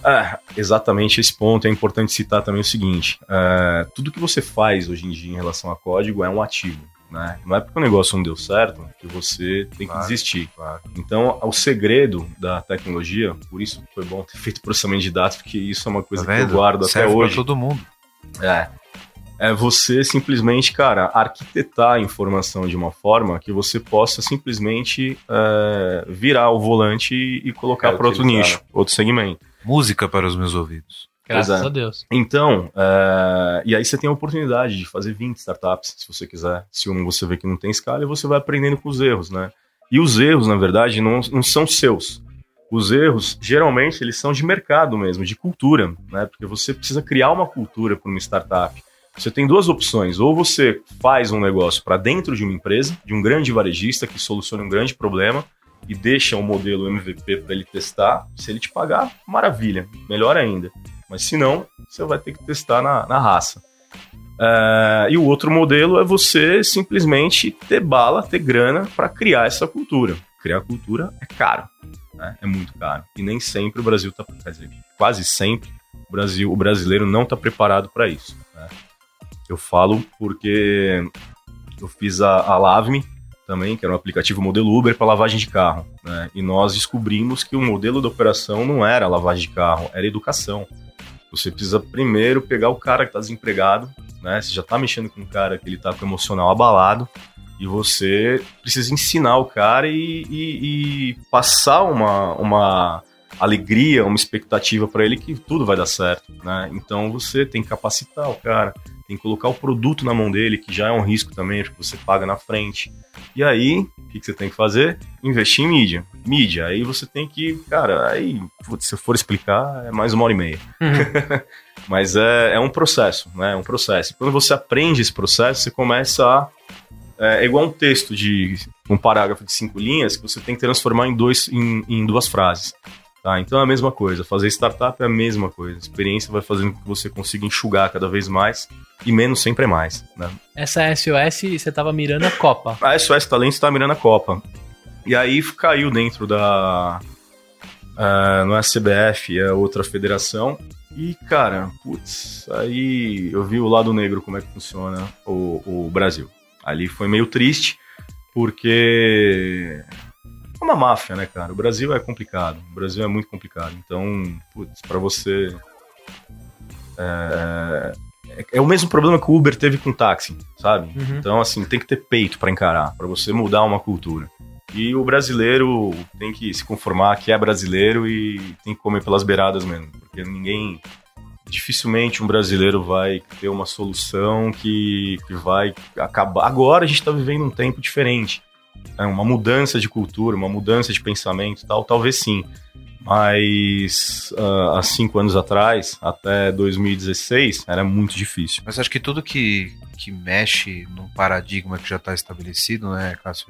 É, exatamente esse ponto. É importante citar também o seguinte: é, tudo que você faz hoje em dia em relação a código é um ativo. Né? Não é porque o negócio não deu certo que você tem que Claro. desistir. Claro. Então, o segredo da tecnologia, por isso foi bom ter feito processamento de dados, porque isso é uma coisa Tá que eu guardo Serve até pra hoje. todo mundo. É. É você simplesmente, cara, arquitetar a informação de uma forma que você possa simplesmente é, virar o volante e, e colocar É, para outro nicho, outro segmento. Música para os meus ouvidos. Graças é. a Deus. Então, é, e aí você tem a oportunidade de fazer 20 startups, se você quiser. Se um você vê que não tem escala, você vai aprendendo com os erros, né? E os erros, na verdade, não, não são seus. Os erros, geralmente, eles são de mercado mesmo, de cultura, né? Porque você precisa criar uma cultura para uma startup. Você tem duas opções. Ou você faz um negócio para dentro de uma empresa, de um grande varejista que soluciona um grande problema e deixa um modelo MVP para ele testar. Se ele te pagar, maravilha, melhor ainda. Mas se não, você vai ter que testar na, na raça. É, e o outro modelo é você simplesmente ter bala, ter grana para criar essa cultura. Criar cultura é caro, né? é muito caro. E nem sempre o Brasil está, quase sempre o Brasil, o brasileiro não está preparado para isso. né? Eu falo porque eu fiz a, a Lavme também, que era um aplicativo modelo Uber para lavagem de carro. né? E nós descobrimos que o modelo da operação não era lavagem de carro, era educação. Você precisa primeiro pegar o cara que está desempregado, né? Você já está mexendo com um cara que ele está com o emocional abalado e você precisa ensinar o cara e, e- e passar uma, uma alegria, uma expectativa para ele que tudo vai dar certo, né? Então você tem que capacitar o cara, tem que colocar o produto na mão dele, que já é um risco também, porque você paga na frente. E aí, o que, que você tem que fazer? Investir em mídia. Mídia. Aí você tem que, cara, aí, putz, se eu for explicar, é mais uma hora e meia. Mas é, é um processo, né? É um processo. Quando você aprende esse processo, você começa a. É, é igual um texto de um parágrafo de cinco linhas que você tem que transformar em, dois, em, em duas frases. Tá? Então é a mesma coisa. Fazer startup é a mesma coisa. A experiência vai fazendo com que você consiga enxugar cada vez mais e menos sempre é mais. Né? Essa SOS, você tava mirando a Copa. A SOS Talentos está mirando a Copa. E aí caiu dentro da. ah, não é a CBF, é outra federação. E, cara, putz, aí eu vi o lado negro como é que funciona o, o Brasil. Ali foi meio triste, porque é uma máfia, né, cara? O Brasil é complicado. O Brasil é muito complicado. Então, putz, pra você. É, é, é o mesmo problema que o Uber teve com o táxi, sabe? Uhum. Então, assim, tem que ter peito pra encarar, pra você mudar uma cultura. E o brasileiro tem que se conformar que é brasileiro e tem que comer pelas beiradas mesmo, porque ninguém dificilmente um brasileiro vai ter uma solução que, que vai acabar. Agora a gente está vivendo um tempo diferente, uma mudança de cultura, uma mudança de pensamento, e tal, talvez sim. Mas ah, há cinco anos atrás, até 2016, era muito difícil. Mas acho que tudo que, que mexe num paradigma que já está estabelecido, né, Cássio?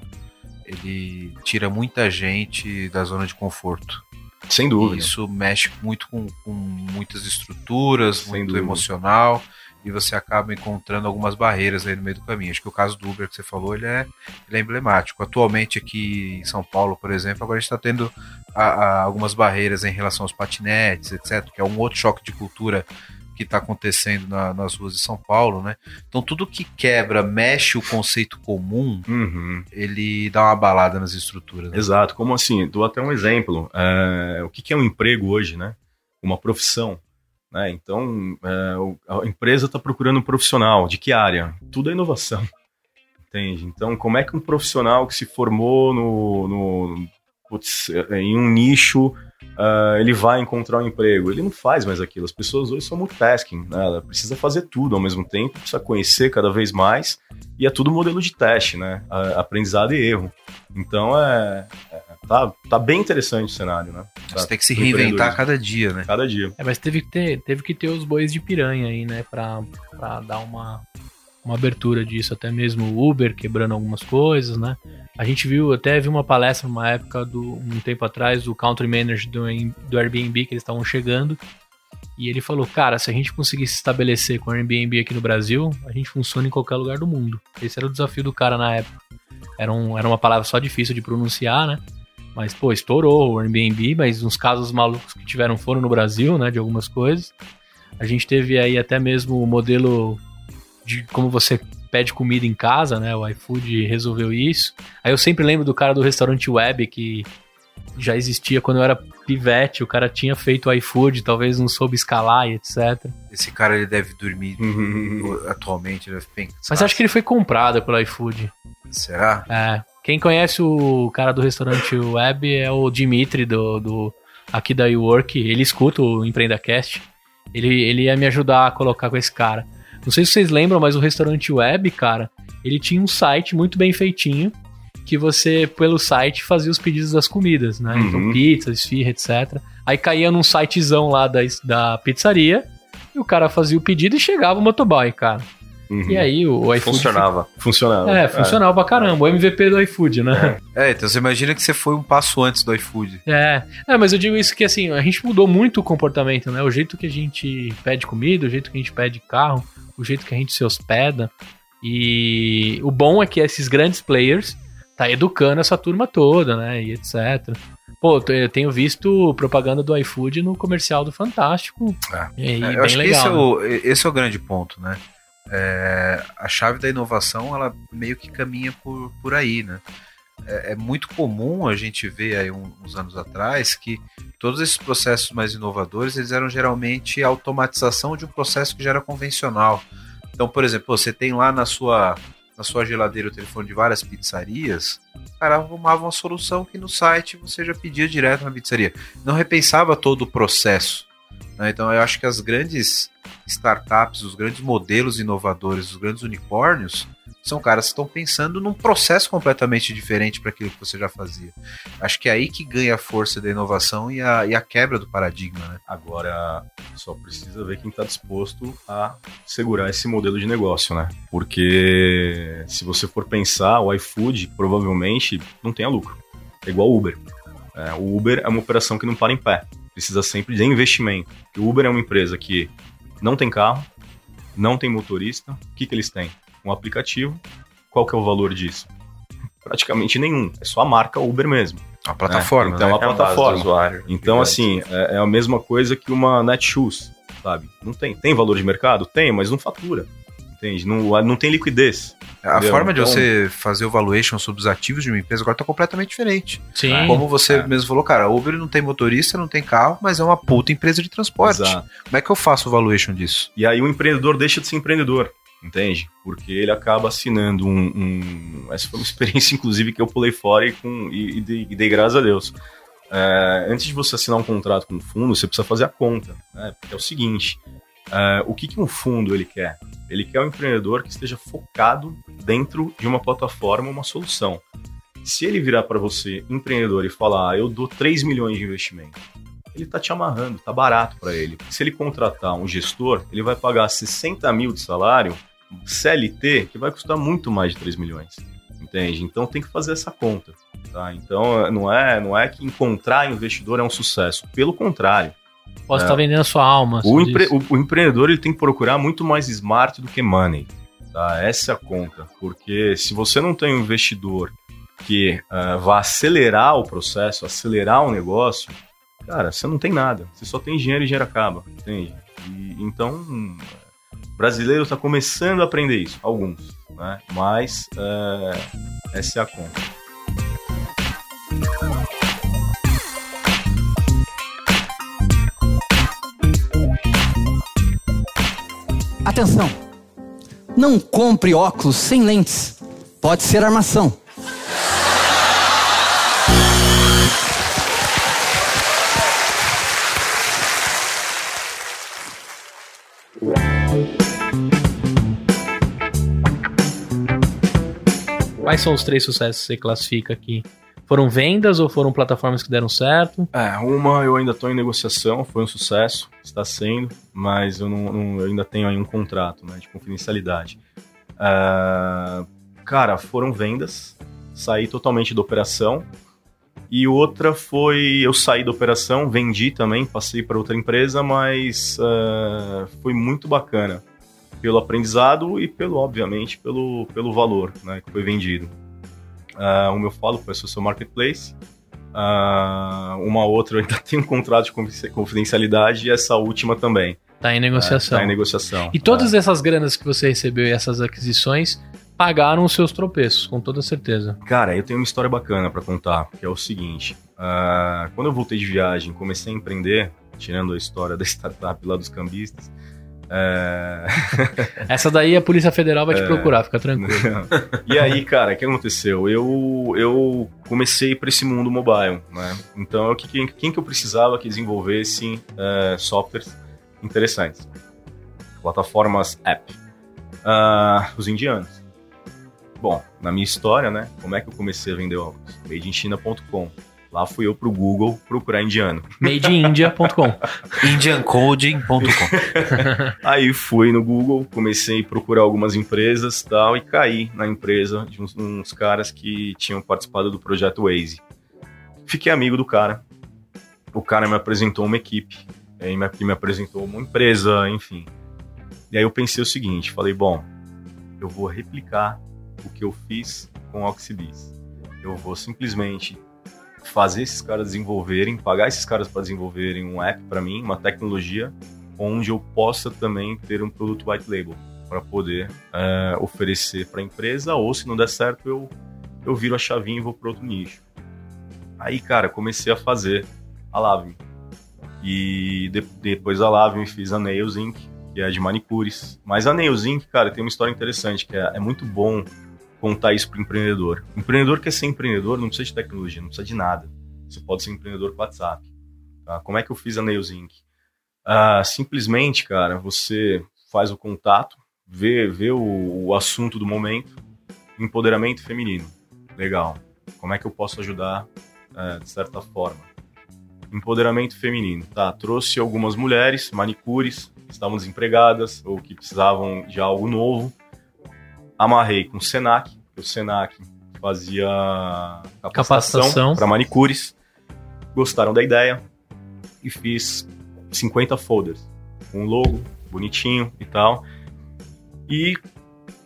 Ele tira muita gente da zona de conforto. Sem E dúvida. isso mexe muito com, com muitas estruturas, Sem muito dúvida. emocional. E você acaba encontrando algumas barreiras aí no meio do caminho. Acho que o caso do Uber que você falou, ele é, ele é emblemático. Atualmente aqui em São Paulo, por exemplo, agora a gente está tendo a, a, algumas barreiras em relação aos patinetes, etc., que é um outro choque de cultura que está acontecendo na, nas ruas de São Paulo, né? Então tudo que quebra, mexe o conceito comum, uhum. ele dá uma balada nas estruturas. Né? Exato. Como assim? Dou até um exemplo. É, o que, que é um emprego hoje, né? Uma profissão. Né? Então, é, a empresa está procurando um profissional. De que área? Tudo é inovação. Entende? Então, como é que um profissional que se formou no, no putz, em um nicho uh, ele vai encontrar um emprego. Ele não faz mais aquilo. As pessoas hoje são multitasking, né? Ela precisa fazer tudo ao mesmo tempo, precisa conhecer cada vez mais, e é tudo modelo de teste, né? aprendizado e erro. Então é, é, tá, tá bem interessante o cenário, né? Tá, Você tem que se reinventar cada dia, né? Cada dia. É, mas teve que ter, teve que ter os bois de piranha aí, né? Pra, pra dar uma, uma abertura disso, até mesmo o Uber quebrando algumas coisas, né? A gente viu, até vi uma palestra numa época, do, um tempo atrás, do Country Manager do, do Airbnb, que eles estavam chegando, e ele falou, cara, se a gente conseguir se estabelecer com o Airbnb aqui no Brasil, a gente funciona em qualquer lugar do mundo. Esse era o desafio do cara na época. Era, um, era uma palavra só difícil de pronunciar, né? Mas, pô, estourou o Airbnb, mas uns casos malucos que tiveram foram no Brasil, né? De algumas coisas. A gente teve aí até mesmo o modelo de como você pede comida em casa, né? O iFood resolveu isso. Aí eu sempre lembro do cara do restaurante web que já existia quando eu era pivete, o cara tinha feito o iFood, talvez não soube escalar e etc. Esse cara ele deve dormir atualmente, deve pensar. Mas acho que ele foi comprado pelo iFood. Será? É. Quem conhece o cara do restaurante web é o Dimitri do, do aqui da WeWork, ele escuta o EmpreendaCast. Ele, ele ia me ajudar a colocar com esse cara. Não sei se vocês lembram, mas o restaurante web, cara, ele tinha um site muito bem feitinho que você, pelo site, fazia os pedidos das comidas, né? Então, uhum. Então, pizza, esfirra, etc. Aí caía num sitezão lá da, da pizzaria e o cara fazia o pedido e chegava o motoboy, cara. Uhum. E aí o, o iFood. Funcionava. Funcionava. É, funcionava é. pra caramba. O MVP do iFood, né? É. é. então você imagina que você foi um passo antes do iFood. É. é, mas eu digo isso que assim, a gente mudou muito o comportamento, né? O jeito que a gente pede comida, o jeito que a gente pede carro o jeito que a gente se hospeda. E o bom é que esses grandes players tá educando essa turma toda, né? E etc. Pô, eu tenho visto propaganda do iFood no comercial do Fantástico. É. E, é, eu acho legal, que esse, né? é o, esse é o grande ponto, né? É, a chave da inovação, ela meio que caminha por, por aí, né? É, é muito comum a gente ver aí uns anos atrás que todos esses processos mais inovadores eles eram geralmente automatização de um processo que já era convencional. Então, por exemplo, você tem lá na sua na sua geladeira o telefone de várias pizzarias, cara arrumava uma solução que no site você já pedia direto na pizzaria. Não repensava todo o processo. Né? Então eu acho que as grandes startups, os grandes modelos inovadores, os grandes unicórnios, são caras que estão pensando num processo completamente diferente para aquilo que você já fazia. Acho que é aí que ganha a força da inovação e a, e a quebra do paradigma. Né? Agora, só precisa ver quem está disposto a segurar esse modelo de negócio, né? Porque se você for pensar, o iFood provavelmente não tenha lucro. É igual o Uber. É, o Uber é uma operação que não para em pé. Precisa sempre de investimento. O Uber é uma empresa que não tem carro, não tem motorista. O que, que eles têm? um aplicativo. Qual que é o valor disso? Praticamente nenhum. É só a marca Uber mesmo. A plataforma. É, então, né? a plataforma. usuário, então, assim, é, é, a mesma coisa que uma Netshoes, sabe? Não tem. Tem valor de mercado? Tem, mas não fatura. Entende? Não, não tem liquidez. A entendeu? forma de então, você fazer o valuation sobre os ativos de uma empresa agora está completamente diferente. Sim. Como você é. mesmo falou, cara, a Uber não tem motorista, não tem carro, mas é uma puta empresa de transporte. Exato. Como é que eu faço o valuation disso? E aí o empreendedor deixa de ser empreendedor entende? Porque ele acaba assinando um, um, Essa foi uma experiência, inclusive, que eu pulei fora e, com, e, e, dei, e dei graças a Deus. É, antes de você assinar um contrato com um fundo, você precisa fazer a conta. Né? Porque é o seguinte: é, o que, que um fundo ele quer? Ele quer um empreendedor que esteja focado dentro de uma plataforma, uma solução. Se ele virar para você, empreendedor, e falar, ah, eu dou 3 milhões de investimento, ele está te amarrando, tá barato para ele. Se ele contratar um gestor, ele vai pagar 60 mil de salário CLT que vai custar muito mais de 3 milhões. Entende? Então tem que fazer essa conta. Tá? Então não é, não é que encontrar investidor é um sucesso. Pelo contrário, Posso estar vendendo a sua alma. O, empre- o- o empreendedor ele tem que procurar muito mais smart do que money. Tá? Essa é a conta. Porque se você não tem um investidor que ah, vá acelerar o processo, acelerar o negócio, cara, você não tem nada. Você só tem dinheiro e dinheiro acaba. Entende? E, então, o brasileiro está começando a aprender isso. Alguns. Né? Mas eh, essa é a conta. Atenção! Não compre óculos sem lentes. Pode ser armação. Quais são os três sucessos que você classifica aqui? Foram vendas ou foram plataformas que deram certo? É, uma eu ainda estou em negociação, foi um sucesso, está sendo, mas eu, não, não- eu ainda tenho aí um contrato né, de confidencialidade. Ah, cara, foram vendas, saí totalmente da operação. E outra foi, eu saí da operação, vendi também, passei para outra empresa, mas ah, foi muito bacana. Pelo aprendizado e pelo, obviamente, pelo, pelo valor né, que foi vendido. Ah, uma eu falo foi a Social Marketplace, ah, uma outra eu ainda tenho um contrato de confi- confidencialidade e essa última também. Tá em negociação. Está em negociação. E todas essas granas que você recebeu e essas aquisições pagaram os seus tropeços, com toda certeza. Cara, eu tenho uma história bacana pra contar, que é o seguinte. ah, quando eu voltei de viagem, comecei a empreender, tirando a história da startup lá dos cambistas. É, Essa daí a Polícia Federal vai te procurar, fica tranquilo. e aí, cara, o que aconteceu? Eu, eu comecei para esse mundo mobile, né? Então, quem, quem que eu precisava que desenvolvesse é, softwares interessantes? Plataformas app. Ah, os indianos. Bom, na minha história, né? Como é que eu comecei a vender óculos? Madeinchina.com. Lá fui eu pro Google procurar indiano. Madeindia.com. Indiancoding.com. Aí fui no Google, comecei a procurar algumas empresas e tal, e caí na empresa de uns, uns caras que tinham participado do projeto Waze. Fiquei amigo do cara. O cara me apresentou uma equipe, aí me, que me apresentou uma empresa, enfim. E aí eu pensei o seguinte, falei, bom, eu vou replicar o que eu fiz com o Oxybis. Eu vou simplesmente fazer esses caras desenvolverem, pagar esses caras para desenvolverem um app para mim, uma tecnologia onde eu possa também ter um produto white label para poder é, oferecer para a empresa, ou se não der certo, eu, eu viro a chavinha e vou para outro nicho. Aí, cara, comecei a fazer a Lavim. E de- depois da Lavim fiz a Nails Inc., que é de manicures. Mas a Nails Inc., cara, tem uma história interessante, que é, é muito bom contar isso para o empreendedor. Empreendedor quer ser empreendedor, não precisa de tecnologia, não precisa de nada. Você pode ser empreendedor com WhatsApp. Tá? Como é que eu fiz a Nails Inc.? Ah, simplesmente, cara, você faz o contato, vê, vê o, o assunto do momento, empoderamento feminino. Legal. Como é que eu posso ajudar eh, de certa forma? Empoderamento feminino. Tá, trouxe algumas mulheres, manicures, que estavam desempregadas ou que precisavam de algo novo. Amarrei com o Senac, porque o Senac fazia Capacitação. capacitação para manicures. Gostaram da ideia e fiz 50 folders com um logo bonitinho e tal. E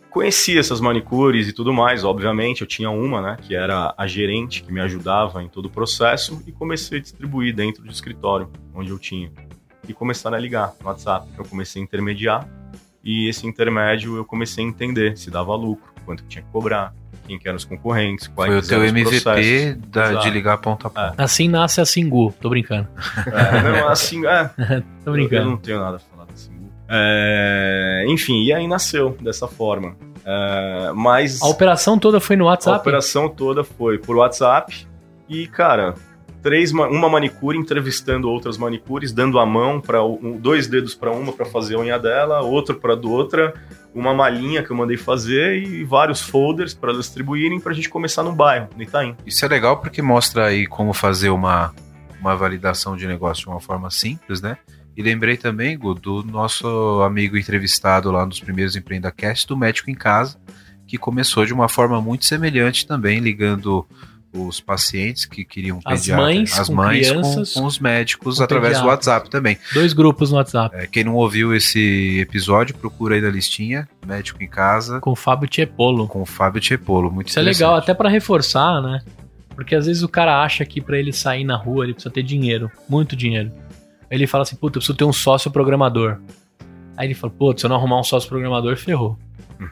conheci essas manicures e tudo mais, obviamente. Eu tinha uma, né, que era a gerente que me ajudava em todo o processo e comecei a distribuir dentro do escritório onde eu tinha. E começaram a ligar no WhatsApp. Eu comecei a intermediar e esse intermédio eu comecei a entender se dava lucro, quanto que tinha que cobrar, quem que eram os concorrentes, quais Foi o teu MVP da- de ligar ponta a ponta. Assim nasce a Singu. Tô brincando. É, não, assim, é, Tô Eu brincando. não tenho nada a falar desse Singu. É, enfim, e aí nasceu dessa forma. É, mas A operação toda foi no a WhatsApp? operação toda foi por WhatsApp e, cara, três, ma- uma manicure entrevistando outras manicures, dando a mão para dois dedos para uma para fazer a unha dela, outro para do outra, uma malinha que eu mandei fazer e vários folders para distribuírem para a gente começar no bairro, no Itaim. Isso é legal porque mostra aí como fazer uma, uma validação de negócio de uma forma simples, né? E lembrei também, Gu, do nosso amigo entrevistado lá nos primeiros EmpreendaCast, do Médico em Casa, que começou de uma forma muito semelhante também, ligando os pacientes que queriam As pediatra, mães as com mães crianças, com, com os médicos com através do. WhatsApp também. Dois grupos no WhatsApp. É, quem não ouviu esse episódio, procura aí na listinha, médico em casa, Com o Fábio Tiepolo. com o Fábio Tiepolo. Muito Isso é legal, até pra reforçar, né? Porque às vezes o cara acha que pra ele sair na rua ele precisa ter dinheiro, muito dinheiro. Aí ele fala assim, puta, eu preciso ter um sócio programador. Aí ele fala, putz, se eu não arrumar um sócio programador, ferrou.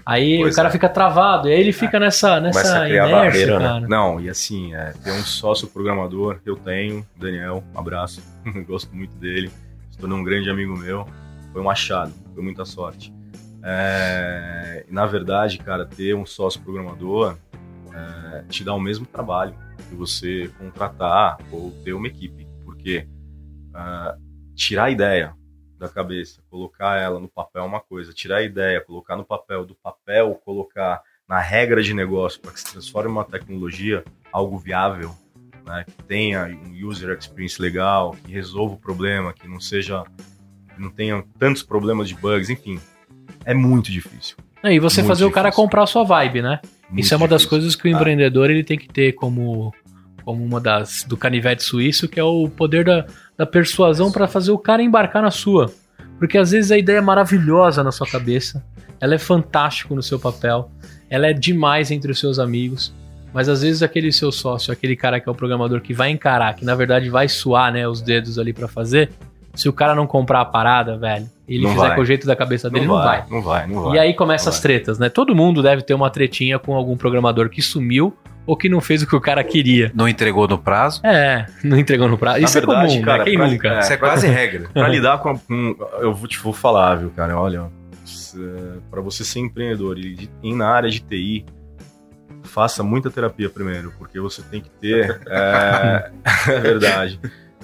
Aí Pois o cara é. fica travado, e aí ele fica nessa, Começa nessa a criar inércia, barreira, cara. né? Não, e assim, é, ter um sócio programador, eu tenho, Daniel, um abraço, gosto muito dele, se tornou um grande amigo meu, foi um achado, foi muita sorte. É, na verdade, cara, ter um sócio programador é, te dá o mesmo trabalho que você contratar ou ter uma equipe, porque ah, tirar a ideia da cabeça, colocar ela no papel é uma coisa, tirar a ideia, colocar no papel, do papel colocar na regra de negócio para que se transforme uma tecnologia algo viável, né, que tenha um user experience legal, que resolva o problema, que não seja, que não tenha tantos problemas de bugs, enfim, é muito difícil. E você Muito fazer o cara difícil. comprar a sua vibe, né? muito Isso é uma das difícil. coisas que o Ah. empreendedor ele tem que ter como, como uma das do canivete suíço, que é o poder da, da persuasão para fazer o cara embarcar na sua. Porque às vezes a ideia é maravilhosa na sua cabeça, ela é fantástico no seu papel, ela é demais entre os seus amigos, mas às vezes aquele seu sócio, aquele cara que é o programador que vai encarar, que na verdade vai suar, né, os dedos ali para fazer, se o cara não comprar a parada, velho, e ele Não fizer vai. com o jeito da cabeça dele, não, vai. Não vai, não vai. E aí começam Não as vai. tretas, né? Todo mundo deve ter uma tretinha com algum programador que sumiu ou que não fez o que o cara queria. Não entregou no prazo. É, não entregou no prazo. Na Isso verdade, é comum, cara, né? Quem pra- nunca? é, Isso é quase regra. Pra lidar com, a- com- Eu vou te vou falar, viu, cara? Olha, para você ser empreendedor e na área de TI, faça muita terapia primeiro, porque você tem que ter. É, é verdade.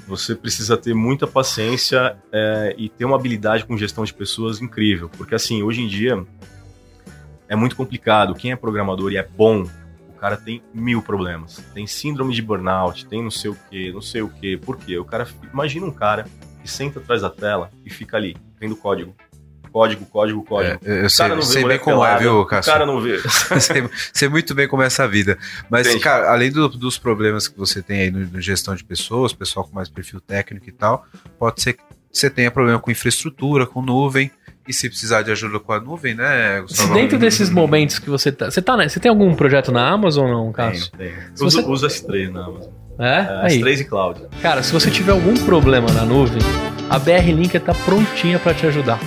Você precisa ter muita paciência é, e ter uma habilidade com gestão de pessoas incrível. Porque, assim, hoje em dia é muito complicado. Quem é programador e é bom, cara tem mil problemas. Tem síndrome de burnout, tem não sei o que, não sei o que. Por quê? O cara. Imagina um cara que senta atrás da tela e fica ali, vendo código. Código, código, código. É, eu O sei, não sei bem como é, viu, O Cássio? cara não vê. sei, sei muito bem como é essa vida. Mas, Entende? cara, além do- dos problemas que você tem aí no, no gestão de pessoas, pessoal com mais perfil técnico e tal, pode ser que você tenha problema com infraestrutura, com nuvem. E se precisar de ajuda com a nuvem, né, Se Gustavo? dentro desses momentos que você tá. Você, tá, né? você tem algum projeto na Amazon ou não, Cássio? Tem. Se Usa, você- usa S3 na Amazon. É? É, Aí. S3 e Cloud. Cara, se você tiver algum problema na nuvem, a BR Link tá prontinha pra te ajudar.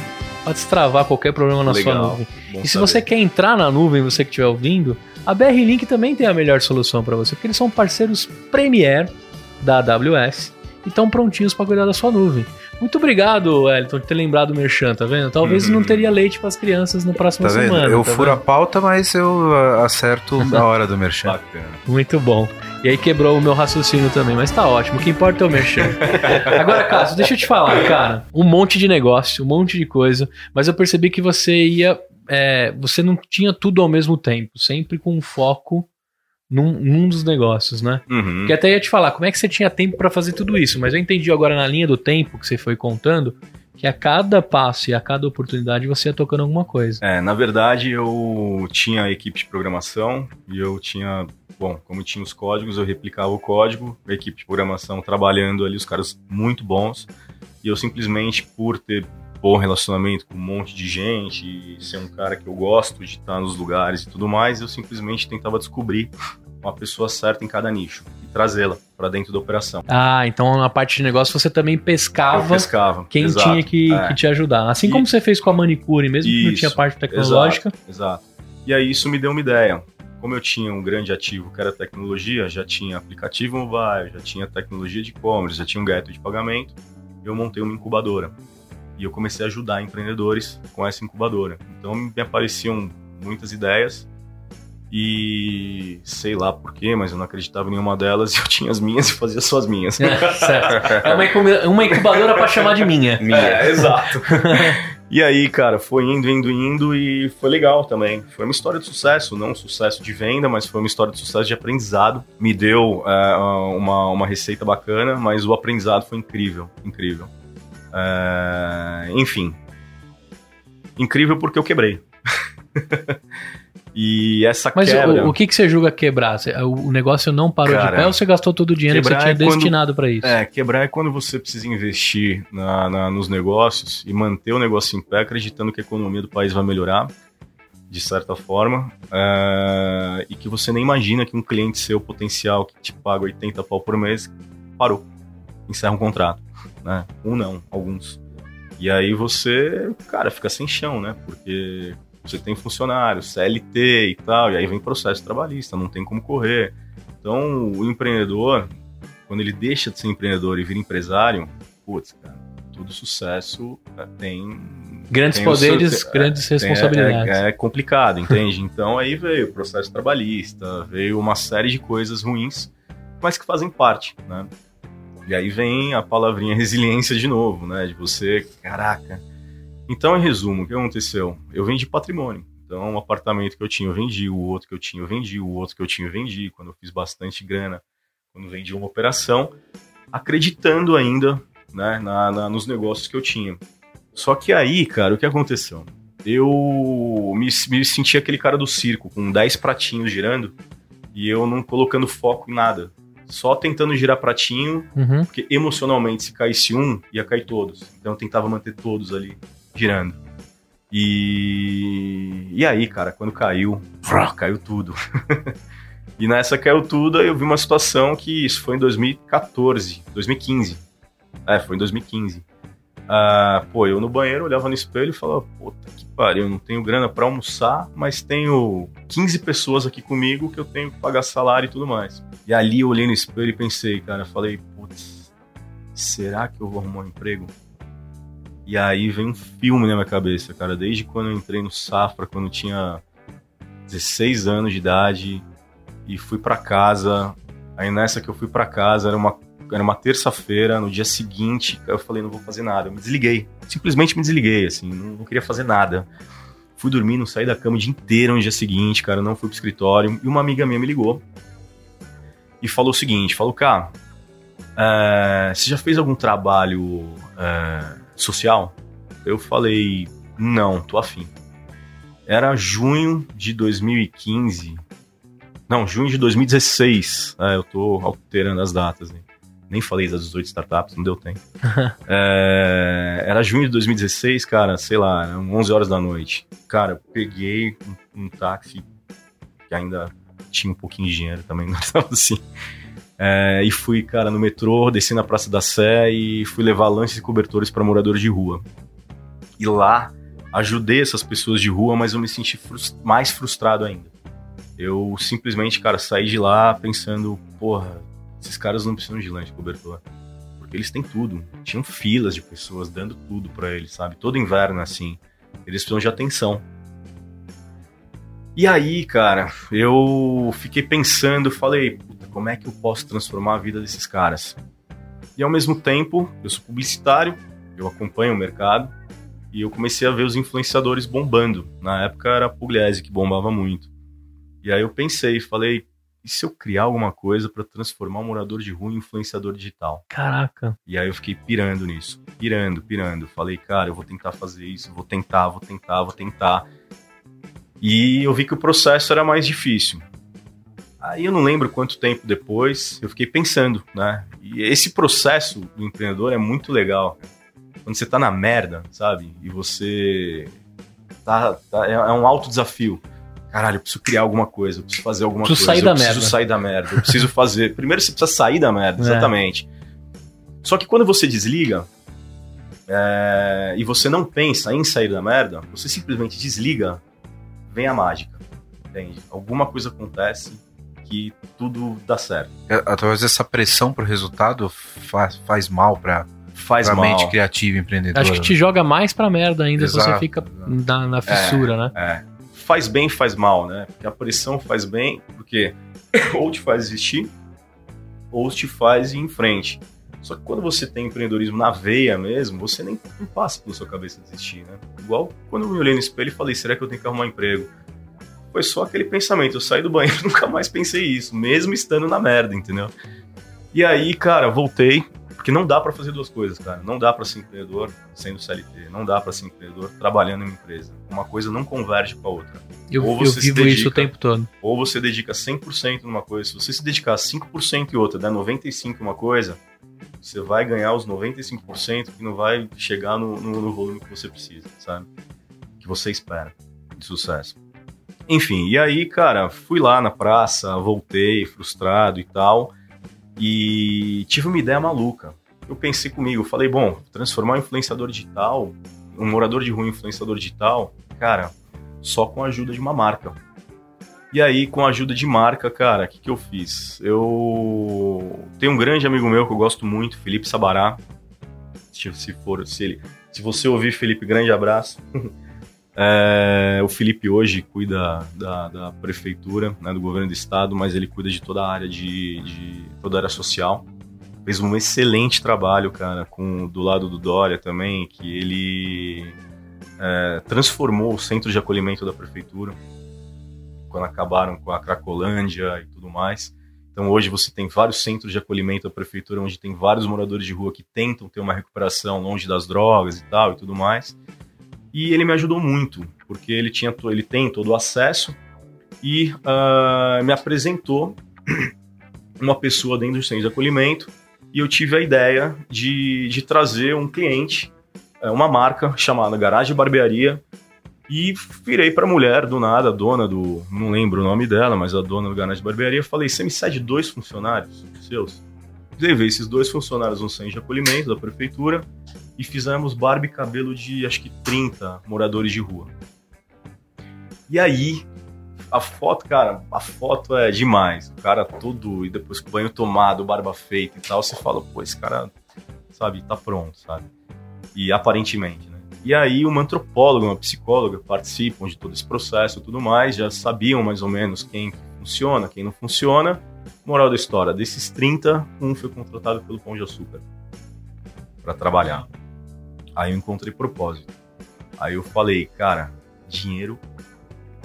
Pra destravar qualquer problema na sua Legal. nuvem. Bom E se saber. você quer entrar na nuvem, você que estiver ouvindo, a BR Link também tem a melhor solução para você, porque eles são parceiros Premier da AWS e estão prontinhos para cuidar da sua nuvem. Muito obrigado, Wellington, por ter lembrado o Merchan, tá vendo? Talvez Uhum. não teria leite para as crianças na próxima Tá vendo? semana. eu tá furo a vendo? pauta, mas eu ah, acerto na hora do merchan. Bacana. Muito bom. E aí quebrou o meu raciocínio também, mas tá ótimo. O que importa é o Merchan. Agora, Cássio, deixa eu te falar, cara. Um monte de negócio, um monte de coisa, mas eu percebi que você ia. é, você não tinha tudo ao mesmo tempo, sempre com um foco num, num dos negócios, né? Uhum. Porque até ia te falar, como é que você tinha tempo pra fazer tudo isso? Mas eu entendi agora na linha do tempo que você foi contando que a cada passo e a cada oportunidade você ia tocando alguma coisa. É, na verdade, eu tinha a equipe de programação e eu tinha, bom, como tinha os códigos, eu replicava o código, a equipe de programação trabalhando ali, os caras muito bons, e eu simplesmente, por ter bom relacionamento com um monte de gente ser um cara que eu gosto de estar nos lugares e tudo mais, eu simplesmente tentava descobrir uma pessoa certa em cada nicho e trazê-la para dentro da operação. Ah, então na parte de negócio você também pescava pescava. quem exato, tinha que, é. que te ajudar. Assim E- como você fez com a manicure, mesmo que não Isso, tinha parte tecnológica. Exato. E aí isso me deu uma ideia. Como eu tinha um grande ativo que era tecnologia, já tinha aplicativo mobile, já tinha tecnologia de e-commerce, já tinha um gateway de pagamento, eu montei uma incubadora. E eu comecei a ajudar empreendedores com essa incubadora. Então me apareciam muitas ideias e sei lá porquê, mas eu não acreditava em nenhuma delas e eu tinha as minhas e fazia só as minhas. certo. É uma, incuba- uma incubadora pra chamar de minha. É, exato. e aí, cara, foi indo, indo, indo e foi legal também. Foi uma história de sucesso, não um sucesso de venda, mas foi uma história de sucesso de aprendizado. Me deu é, uma, uma receita bacana, mas o aprendizado foi incrível, incrível. É, enfim. Incrível porque eu quebrei. E essa Mas quebra... o, o que, que você julga quebrar? O negócio não parou Cara, de pé ou você gastou todo o dinheiro que você tinha é quando- destinado pra isso? É, quebrar é quando você precisa investir na- na- nos negócios e manter o negócio em pé, acreditando que a economia do país vai melhorar, de certa forma, é, e que você nem imagina que um cliente seu potencial que te paga 80 pau por mês parou, encerra um contrato, né? Um não, alguns. E aí você, cara, fica sem chão, né? Porque você tem funcionário, CLT e tal, e aí vem processo trabalhista, não tem como correr. Então, o empreendedor, quando ele deixa de ser empreendedor e vira empresário, putz, cara, todo sucesso é, tem. Grandes tem o seu- poderes, é, grandes tem- responsabilidades. É, é complicado, entende? Então aí veio o processo trabalhista, veio uma série de coisas ruins, mas que fazem parte, né? E aí vem a palavrinha resiliência de novo, né? De você, caraca. Então, em resumo, o que aconteceu? Eu vendi patrimônio. Então, um apartamento que eu tinha, eu vendi, o outro que eu tinha, eu vendi, o outro que eu tinha, eu vendi. Quando eu fiz bastante grana, quando vendi uma operação, acreditando ainda né, na, na- nos negócios que eu tinha. Só que aí, cara, o que aconteceu? Eu me, me senti aquele cara do circo, com 10 pratinhos girando, e eu não colocando foco em nada. Só tentando girar pratinho, Uhum. porque emocionalmente, se caísse um, ia cair todos. Então eu tentava manter todos ali girando. E, e aí, cara, quando caiu, caiu tudo. e nessa caiu tudo, aí eu vi uma situação que isso foi em 2014, 2015. É, foi em 2015. Ah, pô, eu no banheiro olhava no espelho e falava, puta que pariu, não tenho grana pra almoçar, mas tenho 15 pessoas aqui comigo que eu tenho que pagar salário e tudo mais. E ali eu olhei no espelho e pensei, cara, falei, putz, será que eu vou arrumar um emprego? E aí vem um filme na minha cabeça, cara, desde quando eu entrei no Safra, quando eu tinha 16 anos de idade e fui pra casa. Aí nessa que eu fui pra casa, era uma era uma terça-feira, no dia seguinte, eu falei, não vou fazer nada. Eu me desliguei. Simplesmente me desliguei, assim, não, não queria fazer nada. Fui dormir, não saí da cama o dia inteiro no dia seguinte, cara, não fui pro escritório. E uma amiga minha me ligou e falou o seguinte: falou, cara, é, você já fez algum trabalho é, social? Eu falei, não, tô afim. Era junho de 2015. Não, junho de 2016. É, eu tô alterando as datas. Né? Nem falei das 18 startups, não deu tempo. É, era junho de 2016, cara, sei lá, eram 11 horas da noite. Cara, eu peguei um, um táxi que ainda tinha um pouquinho de dinheiro também, não estava assim. É, e fui, cara, no metrô, desci na Praça da Sé e fui levar lanches e cobertores para moradores de rua. E lá ajudei essas pessoas de rua, mas eu me senti frus- mais frustrado ainda. Eu simplesmente, cara, saí de lá pensando, porra, esses caras não precisam de lanche e cobertor. Porque eles têm tudo. Tinham filas de pessoas dando tudo para eles, sabe? Todo inverno assim. Eles precisam de atenção. E aí, cara, eu fiquei pensando, falei, puta, como é que eu posso transformar a vida desses caras? E ao mesmo tempo, eu sou publicitário, eu acompanho o mercado, e eu comecei a ver os influenciadores bombando. Na época era a Pugliese que bombava muito. E aí eu pensei, falei, e se eu criar alguma coisa para transformar um morador de rua em influenciador digital? Caraca. E aí eu fiquei pirando nisso, pirando, pirando. Falei, cara, eu vou tentar fazer isso, vou tentar, vou tentar, vou tentar. E eu vi que o processo era mais difícil. Aí eu não lembro quanto tempo depois, eu fiquei pensando, né? E esse processo do empreendedor é muito legal. Quando você tá na merda, sabe? E você tá, tá- é é um alto desafio. Caralho, eu preciso criar alguma coisa, eu preciso fazer alguma Preciso coisa. sair eu da preciso merda. sair da merda. Eu preciso fazer. Primeiro você precisa sair da merda, É. exatamente. Só que quando você desliga é, e você não pensa em sair da merda, você simplesmente desliga, vem a mágica. Entende? Alguma coisa acontece que tudo dá certo. É, Talvez essa pressão pro resultado faz, faz mal pra, Faz pra mal. mente criativa e empreendedora. Acho que te joga mais pra merda ainda se você Exato, fica exato. na, na fissura, né? É. Faz bem, faz mal, né? Porque a pressão faz bem, porque ou te faz desistir, ou te faz ir em frente. Só que quando você tem empreendedorismo na veia mesmo, você nem não passa pela sua cabeça desistir, né? Igual quando eu me olhei no espelho e falei, será que eu tenho que arrumar um emprego? Foi só aquele pensamento, eu saí do banheiro e nunca mais pensei isso, mesmo estando na merda, entendeu? E aí, cara, voltei, porque não dá pra fazer duas coisas, cara. Não dá pra ser empreendedor sendo CLT, não dá pra ser empreendedor trabalhando em uma empresa. Uma coisa não converge com a outra. Eu, Ou eu você se vivo isso o dedica- tempo todo. Ou você dedica 100% numa coisa. Se você se dedicar 5% em outra, der 95% em uma coisa, você vai ganhar os 95% que não vai chegar no, no, no volume que você precisa, sabe? Que você espera de sucesso. Enfim, e aí, cara, fui lá na praça, voltei frustrado e tal, e tive uma ideia maluca. Eu pensei comigo, falei, bom, transformar um influenciador digital, um morador de rua em influenciador digital, cara, só com a ajuda de uma marca. E aí, com a ajuda de marca, cara, o que, que eu fiz? Eu tenho um grande amigo meu que eu gosto muito, Felipe Sabará. Se, for, se ele, se você ouvir Felipe, grande abraço. É, o Felipe hoje cuida da, da prefeitura, né, do governo do estado, mas ele cuida de toda a área de, de toda a área social. Fez um excelente trabalho, cara, com do lado do Dória também, que ele é, transformou o centro de acolhimento da prefeitura quando acabaram com a Cracolândia e tudo mais. Então hoje você tem vários centros de acolhimento da prefeitura onde tem vários moradores de rua que tentam ter uma recuperação longe das drogas e tal e tudo mais. E ele me ajudou muito, porque ele tinha ele tem todo o acesso e ah, me apresentou uma pessoa dentro do centro de acolhimento e eu tive a ideia de, de trazer um cliente, eh, uma marca chamada Garagem Barbearia, e virei pra mulher do nada, a dona do. Não lembro o nome dela, mas a dona do Garagem Barbearia. Falei: você me cede dois funcionários seus? Levei esses dois funcionários no centro de acolhimento da prefeitura e fizemos barba e cabelo de acho que 30 moradores de rua. E aí, a foto, cara, a foto é demais. O cara todo, e depois com banho tomado, barba feita e tal, você fala, pô, esse cara, sabe, tá pronto, sabe? E aparentemente, né? E aí uma antropóloga, uma psicóloga participam de todo esse processo e tudo mais, já sabiam mais ou menos quem funciona, quem não funciona. Moral da história, desses 30, um foi contratado pelo Pão de Açúcar para trabalhar. Aí eu encontrei propósito. Aí eu falei, cara, dinheiro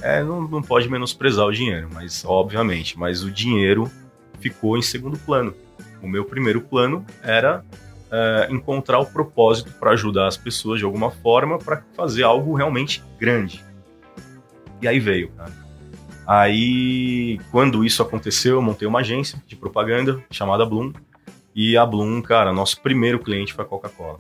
é, não, não pode menosprezar o dinheiro, mas obviamente, mas o dinheiro ficou em segundo plano. O meu primeiro plano era é, encontrar o propósito para ajudar as pessoas de alguma forma para fazer algo realmente grande. E aí veio, cara. Aí, quando isso aconteceu, eu montei uma agência de propaganda chamada Bloom. E a Bloom, cara, nosso primeiro cliente foi a Coca-Cola.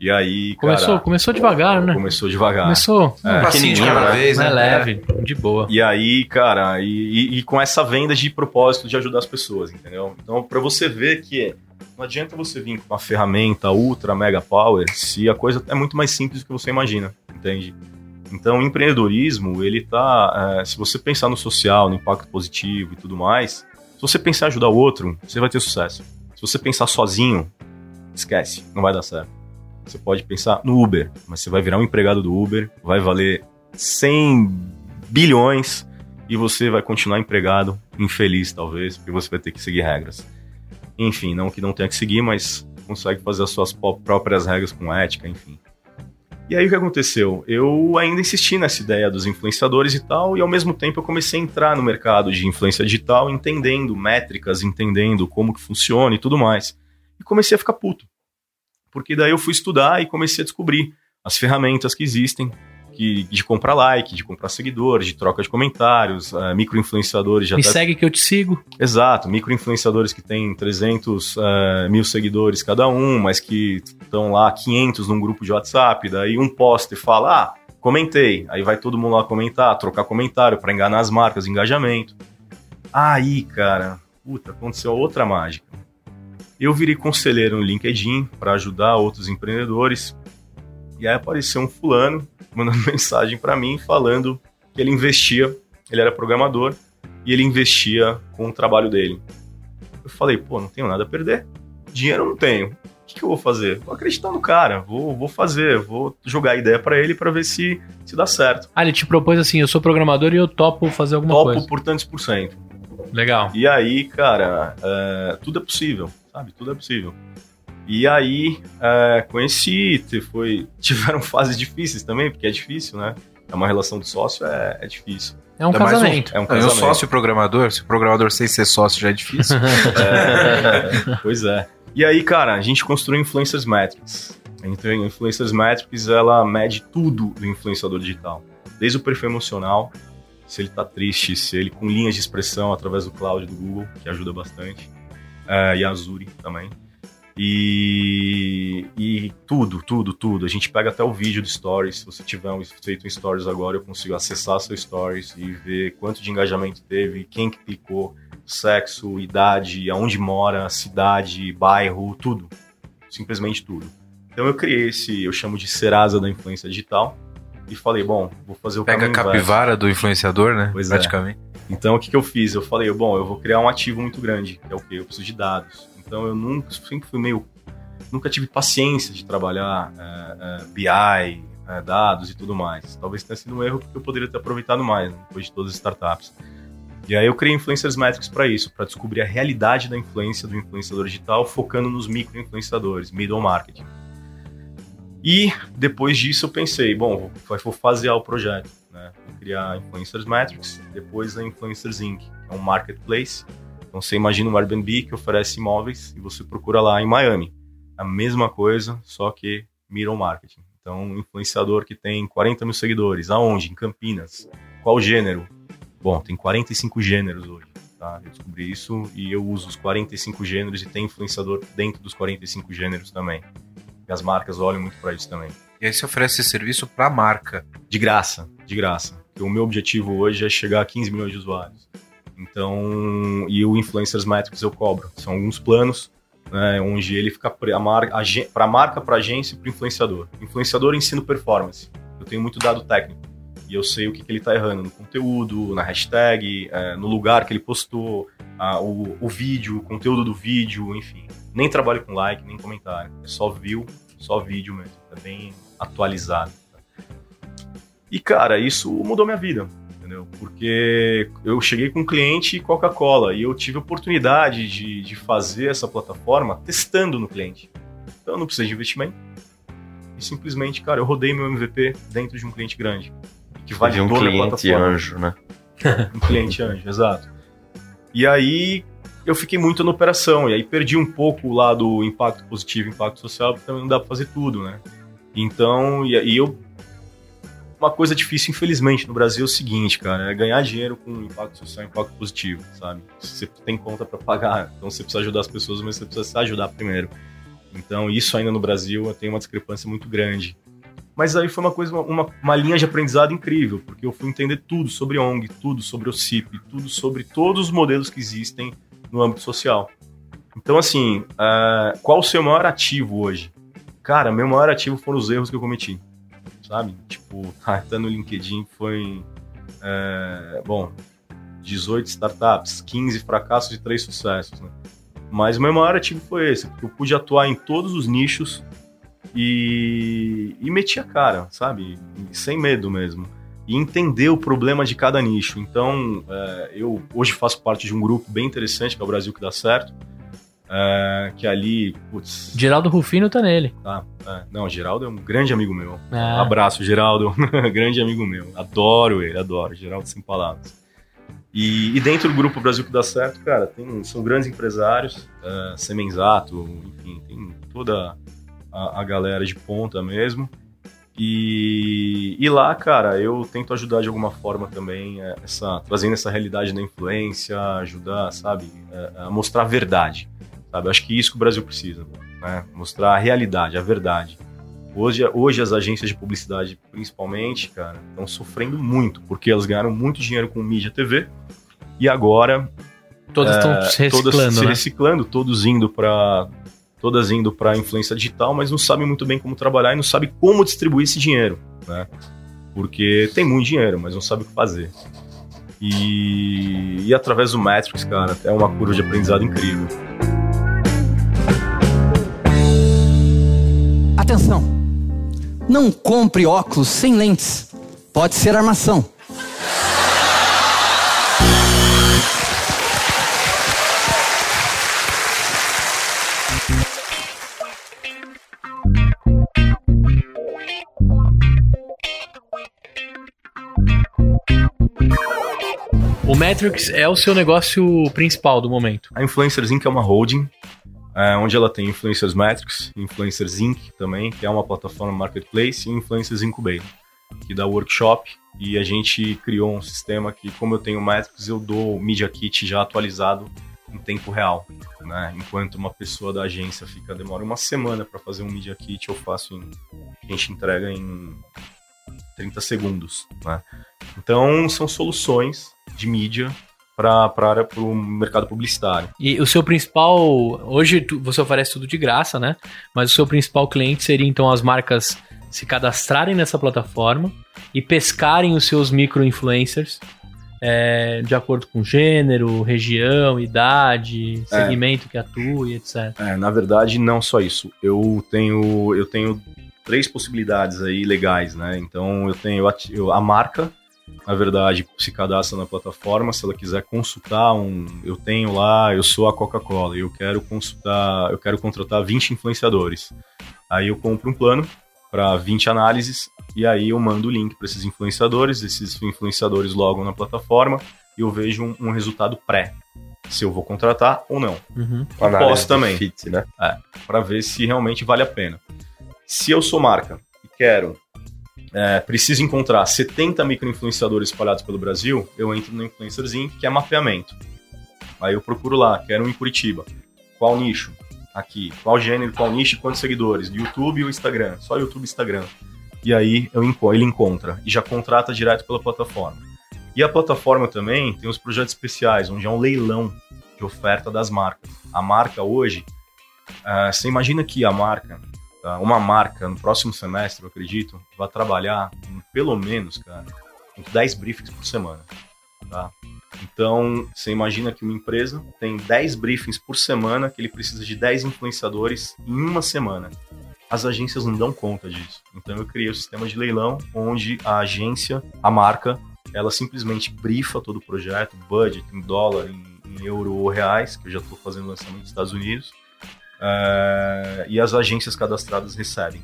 E aí, Começou, cara, começou devagar, né? começou devagar. Começou É, Um passinho de cada né? vez, né? leve, de boa. E aí, cara, e, e- e com essa venda de propósito de ajudar as pessoas, entendeu? Então, pra você ver que não adianta você vir com uma ferramenta ultra mega power se a coisa é muito mais simples do que você imagina, entende? Então, o empreendedorismo, ele tá. é, se você pensar no social, no impacto positivo e tudo mais, se você pensar em ajudar o outro, você vai ter sucesso. Se você pensar sozinho, esquece, não vai dar certo. Você pode pensar no Uber, mas você vai virar um empregado do Uber, vai valer 100 bilhões e você vai continuar empregado, infeliz talvez, porque você vai ter que seguir regras. Enfim, não que não tenha que seguir, mas consegue fazer as suas próprias regras com ética, enfim. E aí o que aconteceu? Eu ainda insisti nessa ideia dos influenciadores e tal, e ao mesmo tempo eu comecei a entrar no mercado de influência digital, entendendo métricas, entendendo como que funciona e tudo mais. E comecei a ficar puto. Porque daí eu fui estudar e comecei a descobrir as ferramentas que existem que, de comprar like, de comprar seguidores, de troca de comentários, uh, micro-influenciadores já Me segue que eu te sigo. Exato, micro-influenciadores que têm 300 eh, mil seguidores cada um, mas que estão lá 500 num grupo de WhatsApp, daí um posta e fala, ah, comentei, aí vai todo mundo lá comentar, trocar comentário para enganar as marcas, engajamento. Aí, cara, puta, aconteceu outra mágica. Eu virei conselheiro no LinkedIn para ajudar outros empreendedores, e aí apareceu um fulano mandando mensagem para mim falando que ele investia, ele era programador, e ele investia com o trabalho dele. Eu falei, pô, não tenho nada a perder. Dinheiro não tenho. O que, que eu vou fazer? Vou acreditar no cara, vou, vou fazer, vou jogar a ideia para ele para ver se, se dá certo. Ah, ele te propôs assim, eu sou programador e eu topo fazer alguma Topo coisa. por tantos por cento. Legal. E aí, cara, é, tudo é possível, sabe? Tudo é possível. E aí, é, conheci, te- foi, tiveram fases difíceis também, porque é difícil, né? É uma relação de sócio, é, é difícil. É um casamento. É um e o casamento. sócio programador, se o programador sem ser sócio já é difícil. É, pois é. E aí, cara, a gente construiu Influencers Metrics. A Influencers Metrics, ela mede tudo do influenciador digital. Desde o perfil emocional se ele tá triste, se ele com linhas de expressão através do cloud do Google, que ajuda bastante, é, e a Azure também. E, e tudo, tudo, tudo. A gente pega até o vídeo do Stories. Se você tiver um, feito um Stories agora, eu consigo acessar seu Stories e ver quanto de engajamento teve, quem que clicou, sexo, idade, aonde mora, cidade, bairro, tudo. Simplesmente tudo. Então eu criei esse, eu chamo de Serasa da influência digital e falei, bom, vou fazer o Pega a capivara do influenciador, né? Pois é. Praticamente. É. Então o que, que eu fiz? Eu falei, bom, eu vou criar um ativo muito grande, que é o quê? Eu preciso de dados. Então eu nunca, sempre fui meio. Nunca tive paciência de trabalhar é, é, BI, é, dados e tudo mais. Talvez tenha sido um erro porque eu poderia ter aproveitado mais, né, depois de todas as startups. E aí eu criei Influencers Metrics para isso, para descobrir a realidade da influência do influenciador digital, focando nos micro-influenciadores, middle marketing. E depois disso eu pensei, bom, vou, fasear o projeto, criar Influencers Metrics, depois a Influencers Inc., que é um marketplace. Então você imagina um Airbnb que oferece imóveis e você procura lá em Miami. A mesma coisa, só que middle marketing. Então, um influenciador que tem 40 mil seguidores, aonde? Em Campinas. Qual gênero? Bom, tem 45 gêneros hoje. Tá? Eu descobri isso e eu uso os 45 gêneros e tem influenciador dentro dos 45 gêneros também. E as marcas olham muito para isso também. E aí você oferece esse serviço para a marca? De graça, de graça. Porque o meu objetivo hoje é chegar a 15 milhões de usuários. Então, e o Influencers Metrics eu cobro. São alguns planos né, onde ele fica para a marca, para marca, agência e para influenciador. Influenciador ensino performance. Eu tenho muito dado técnico e eu sei o que, que ele está errando no conteúdo, na hashtag, é, no lugar que ele postou, a, o, o vídeo, o conteúdo do vídeo, enfim. Nem trabalho com like, nem comentário. É só view, só vídeo mesmo. É bem atualizado. E, cara, isso mudou minha vida, entendeu? Porque eu cheguei com um cliente Coca-Cola e eu tive a oportunidade de, de fazer essa plataforma testando no cliente. Então eu não precisei de investimento. E simplesmente, cara, eu rodei meu MVP dentro de um cliente grande que validou de um cliente anjo, né? um cliente anjo, exato. E aí eu fiquei muito na operação, e aí perdi um pouco o lado impacto positivo, impacto social, porque também não dá pra fazer tudo, né? Então, e, e eu. Uma coisa difícil, infelizmente, no Brasil é o seguinte, cara, é ganhar dinheiro com impacto social e impacto positivo, sabe? Você tem conta para pagar, então você precisa ajudar as pessoas, mas você precisa se ajudar primeiro. Então, isso ainda no Brasil tem uma discrepância muito grande. Mas aí foi uma coisa, uma, uma linha de aprendizado incrível, porque eu fui entender tudo sobre ONG, tudo sobre o CIP, tudo sobre todos os modelos que existem no âmbito social. Então, assim, uh, qual o seu maior ativo hoje? Cara, meu maior ativo foram os erros que eu cometi, sabe? Tipo, tá no LinkedIn foi, uh, bom, 18 startups, 15 fracassos e 3 sucessos, né? Mas o meu maior ativo foi esse, porque eu pude atuar em todos os nichos e, e meti a cara, sabe? Sem medo mesmo. E entender o problema de cada nicho. Então, é, eu hoje faço parte de um grupo bem interessante, que é o Brasil que dá certo. É, que ali, putz. Geraldo Rufino tá nele. Tá, é. Não, Geraldo é um grande amigo meu. É. abraço, Geraldo. grande amigo meu. Adoro ele, adoro. Geraldo sem palavras. E, e, dentro do grupo Brasil que dá certo, cara, tem, são grandes empresários, uh, Semenzato, enfim, tem toda a, a galera de ponta mesmo. E, e, lá, cara, eu tento ajudar de alguma forma também, é, essa, trazendo essa realidade da influência, ajudar, sabe, é, a mostrar a verdade, sabe? Acho que isso que o Brasil precisa, né? Mostrar a realidade, a verdade. Hoje, hoje as agências de publicidade, principalmente, cara, estão sofrendo muito, porque elas ganharam muito dinheiro com mídia TV e agora todas estão é, se reciclando, todas se né? reciclando, todos indo para todas indo para influência digital, mas não sabem muito bem como trabalhar e não sabem como distribuir esse dinheiro, né? Porque tem muito dinheiro, mas não sabe o que fazer. E, e através do Matrix, cara, é uma curva de aprendizado incrível. Atenção! Não compre óculos sem lentes. Pode ser armação. Metrics é o seu negócio principal do momento. A Influencers Inc. é uma holding, é, onde ela tem Influencers Metrics, Influencers Inc. também, que é uma plataforma marketplace, e Influencers Incubator, que dá workshop e a gente criou um sistema que, como eu tenho métricos, eu dou o Media Kit já atualizado em tempo real. Né? Enquanto uma pessoa da agência fica demora uma semana para fazer um Media Kit, eu faço em, a gente entrega em 30 segundos. Né? Então, são soluções de mídia para o mercado publicitário. E o seu principal. Hoje você oferece tudo de graça, né? Mas o seu principal cliente seria então as marcas se cadastrarem nessa plataforma e pescarem os seus micro-influencers é, de acordo com gênero, região, idade, é. segmento é. que atua e etc. É, na verdade, não só isso. Eu tenho, eu tenho três possibilidades aí legais, né? Então eu tenho a, a marca, na verdade, se cadastra na plataforma, se ela quiser consultar um, eu tenho lá, eu sou a Coca-Cola, eu quero consultar, eu quero contratar 20 influenciadores. Aí eu compro um plano para 20 análises e aí eu mando o link para esses influenciadores, esses influenciadores logam na plataforma e eu vejo um, um resultado pré se eu vou contratar ou não. Uhum. Posso também, fit, né? É, para ver se realmente vale a pena. Se eu sou marca e quero é, preciso encontrar 70 microinfluenciadores espalhados pelo Brasil, eu entro no Influencers Inc., que é mapeamento. Aí eu procuro lá, quero um em Curitiba. Qual nicho? Aqui. Qual gênero, qual nicho, quantos seguidores? YouTube ou Instagram? Só YouTube e Instagram. E aí eu, ele encontra e já contrata direto pela plataforma. E a plataforma também tem os projetos especiais, onde é um leilão de oferta das marcas. A marca hoje, uh, você imagina que a marca Tá? Uma marca, no próximo semestre, eu acredito, vai trabalhar com, pelo menos, cara, com 10 briefings por semana. Tá? Então, você imagina que uma empresa tem 10 briefings por semana, que ele precisa de 10 influenciadores em uma semana. As agências não dão conta disso. Então, eu criei o um sistema de leilão, onde a agência, a marca, ela simplesmente brifa todo o projeto, budget em dólar, em, em euro ou reais, que eu já estou fazendo lançamento nos Estados Unidos, é, e as agências cadastradas recebem.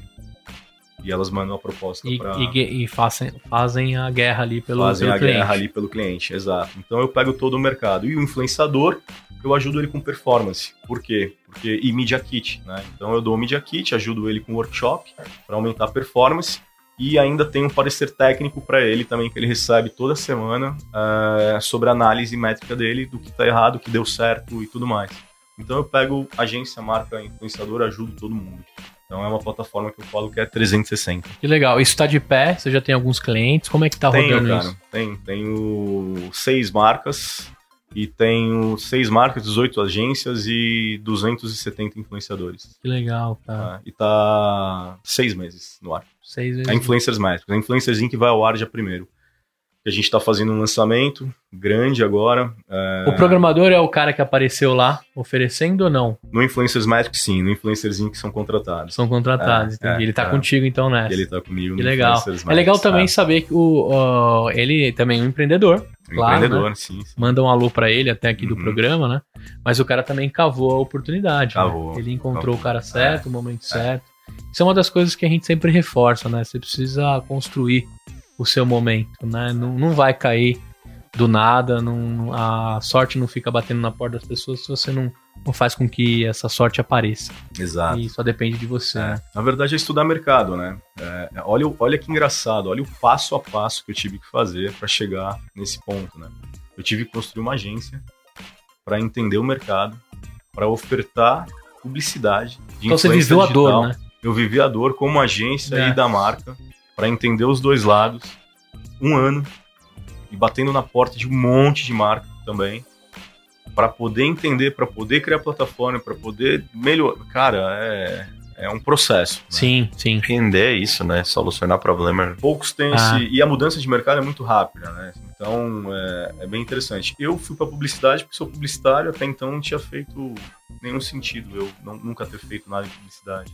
E elas mandam a proposta para. E, e fazem, fazem a guerra ali pelo, fazem pelo a guerra ali pelo cliente, exato. Então eu pego todo o mercado. E o influenciador, eu ajudo ele com performance. Por quê? Porque, e Media Kit, né? Então eu dou o Media Kit, ajudo ele com workshop para aumentar a performance. E ainda tem um parecer técnico para ele também, que ele recebe toda semana uh, sobre a análise métrica dele, do que está errado, o que deu certo e tudo mais. Então eu pego agência, marca, influenciador, ajudo todo mundo. Então é uma plataforma que eu falo que é 360. Que legal. Isso está de pé? Você já tem alguns clientes? Como é que tá tenho, rodando cara, isso? Tenho, tenho seis marcas e tenho seis marcas, 18 agências e 270 influenciadores. Que legal, cara. Ah, e tá seis meses no ar. Seis meses. A Influencers Métricos. A Influencers Inc. vai ao ar dia primeiro que a gente está fazendo um lançamento grande agora. É... O programador é o cara que apareceu lá oferecendo ou não? No Influencers Magic, sim. No Influencers Inc. são contratados. São contratados, é. É, ele está é. contigo então nessa. Ele está comigo que legal. É legal também é. saber que o, ele também é um empreendedor. Um claro, empreendedor, né? sim, sim, Manda um alô para ele até aqui uhum. do programa, né? Mas o cara também cavou a oportunidade. Né? Cavou. Né? Ele encontrou cavou. o cara certo, o momento certo. Isso é uma das coisas que a gente sempre reforça, né? Você precisa construir o seu momento, né? Não, não vai cair do nada, não, a sorte não fica batendo na porta das pessoas se você não, não faz com que essa sorte apareça. Exato. E só depende de você. É. Né? Na verdade é estudar mercado, né? É, olha, olha que engraçado, olha o passo a passo que eu tive que fazer para chegar nesse ponto, né? Eu tive que construir uma agência para entender o mercado, para ofertar publicidade. De então você viveu digital. a dor, né? Eu vivi a dor como agência é. e da marca para entender os dois lados, um ano, e batendo na porta de um monte de marca também, para poder entender, para poder criar plataforma, para poder melhorar. Cara, é, é um processo. Né? Sim, sim. Entender isso, né? Solucionar problema. Poucos têm ah. esse. E a mudança de mercado é muito rápida, né? Então é, é bem interessante. Eu fui para publicidade porque sou publicitário, até então não tinha feito nenhum sentido eu não, nunca ter feito nada em publicidade.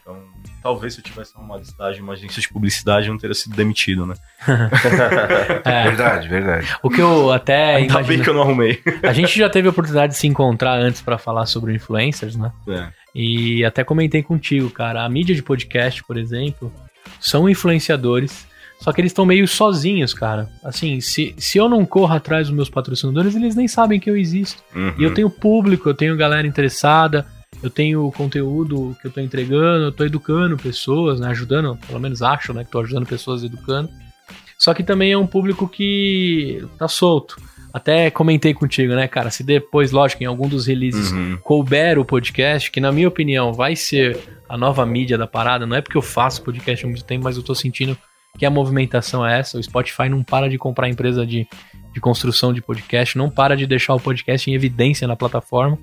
Então, talvez se eu tivesse arrumado estágio em uma agência de publicidade, eu não teria sido demitido, né? é. Verdade, verdade. O que eu até. Ainda imagino... bem que eu não arrumei. a gente já teve a oportunidade de se encontrar antes para falar sobre influencers, né? É. E até comentei contigo, cara. A mídia de podcast, por exemplo, são influenciadores. Só que eles estão meio sozinhos, cara. Assim, se, se eu não corro atrás dos meus patrocinadores, eles nem sabem que eu existo. Uhum. E eu tenho público, eu tenho galera interessada eu tenho conteúdo que eu tô entregando, eu tô educando pessoas, né? Ajudando, pelo menos acho, né? Que tô ajudando pessoas educando. Só que também é um público que tá solto. Até comentei contigo, né, cara? Se depois, lógico, em algum dos releases Uhum. couber o podcast, que na minha opinião vai ser a nova mídia da parada, não é porque eu faço podcast há muito tempo, mas eu tô sentindo que a movimentação é essa. O Spotify não para de comprar empresa de, de construção de podcast, não para de deixar o podcast em evidência na plataforma.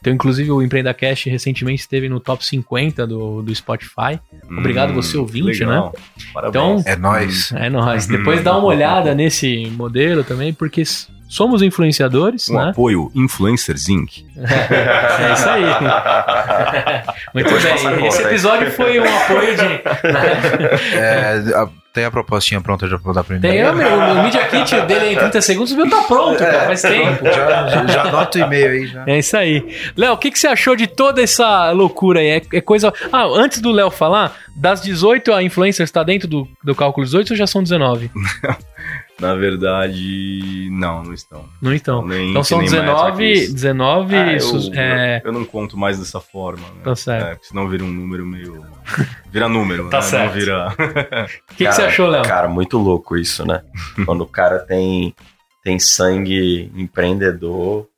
Então, inclusive, o EmpreendaCast recentemente esteve no top 50 do, do Spotify. Obrigado, você ouvinte, Hum, legal. Parabéns. É nóis. É nóis. Depois dá uma olhada nesse modelo também, porque somos influenciadores, Um né? apoio Influencers Inc. É isso aí. Muito Depois bem. Esse episódio foi um apoio de. É, a- tem a propostinha pronta já pra dar pra Tem meu- o Media Kit dele é em 30 segundos, o meu tá pronto, cara, faz tempo. Já, já, já anota o e-mail aí já. É isso aí. Léo, o que, que você achou de toda essa loucura aí? É, é coisa. Ah, antes do Léo falar, das 18 a influencers tá dentro do, do cálculo 18 ou já são 19? Na verdade, não, não estão. Não então. Nem Então são nem 19, Matrix. 19 Ah, eu, é, eu não conto mais dessa forma. Né? Tá certo. É, porque senão vira um número meio. Vira número, Tá né? certo. Não vira. O que, que você achou, Léo? Cara, muito louco isso, né? Quando o cara tem, tem sangue empreendedor,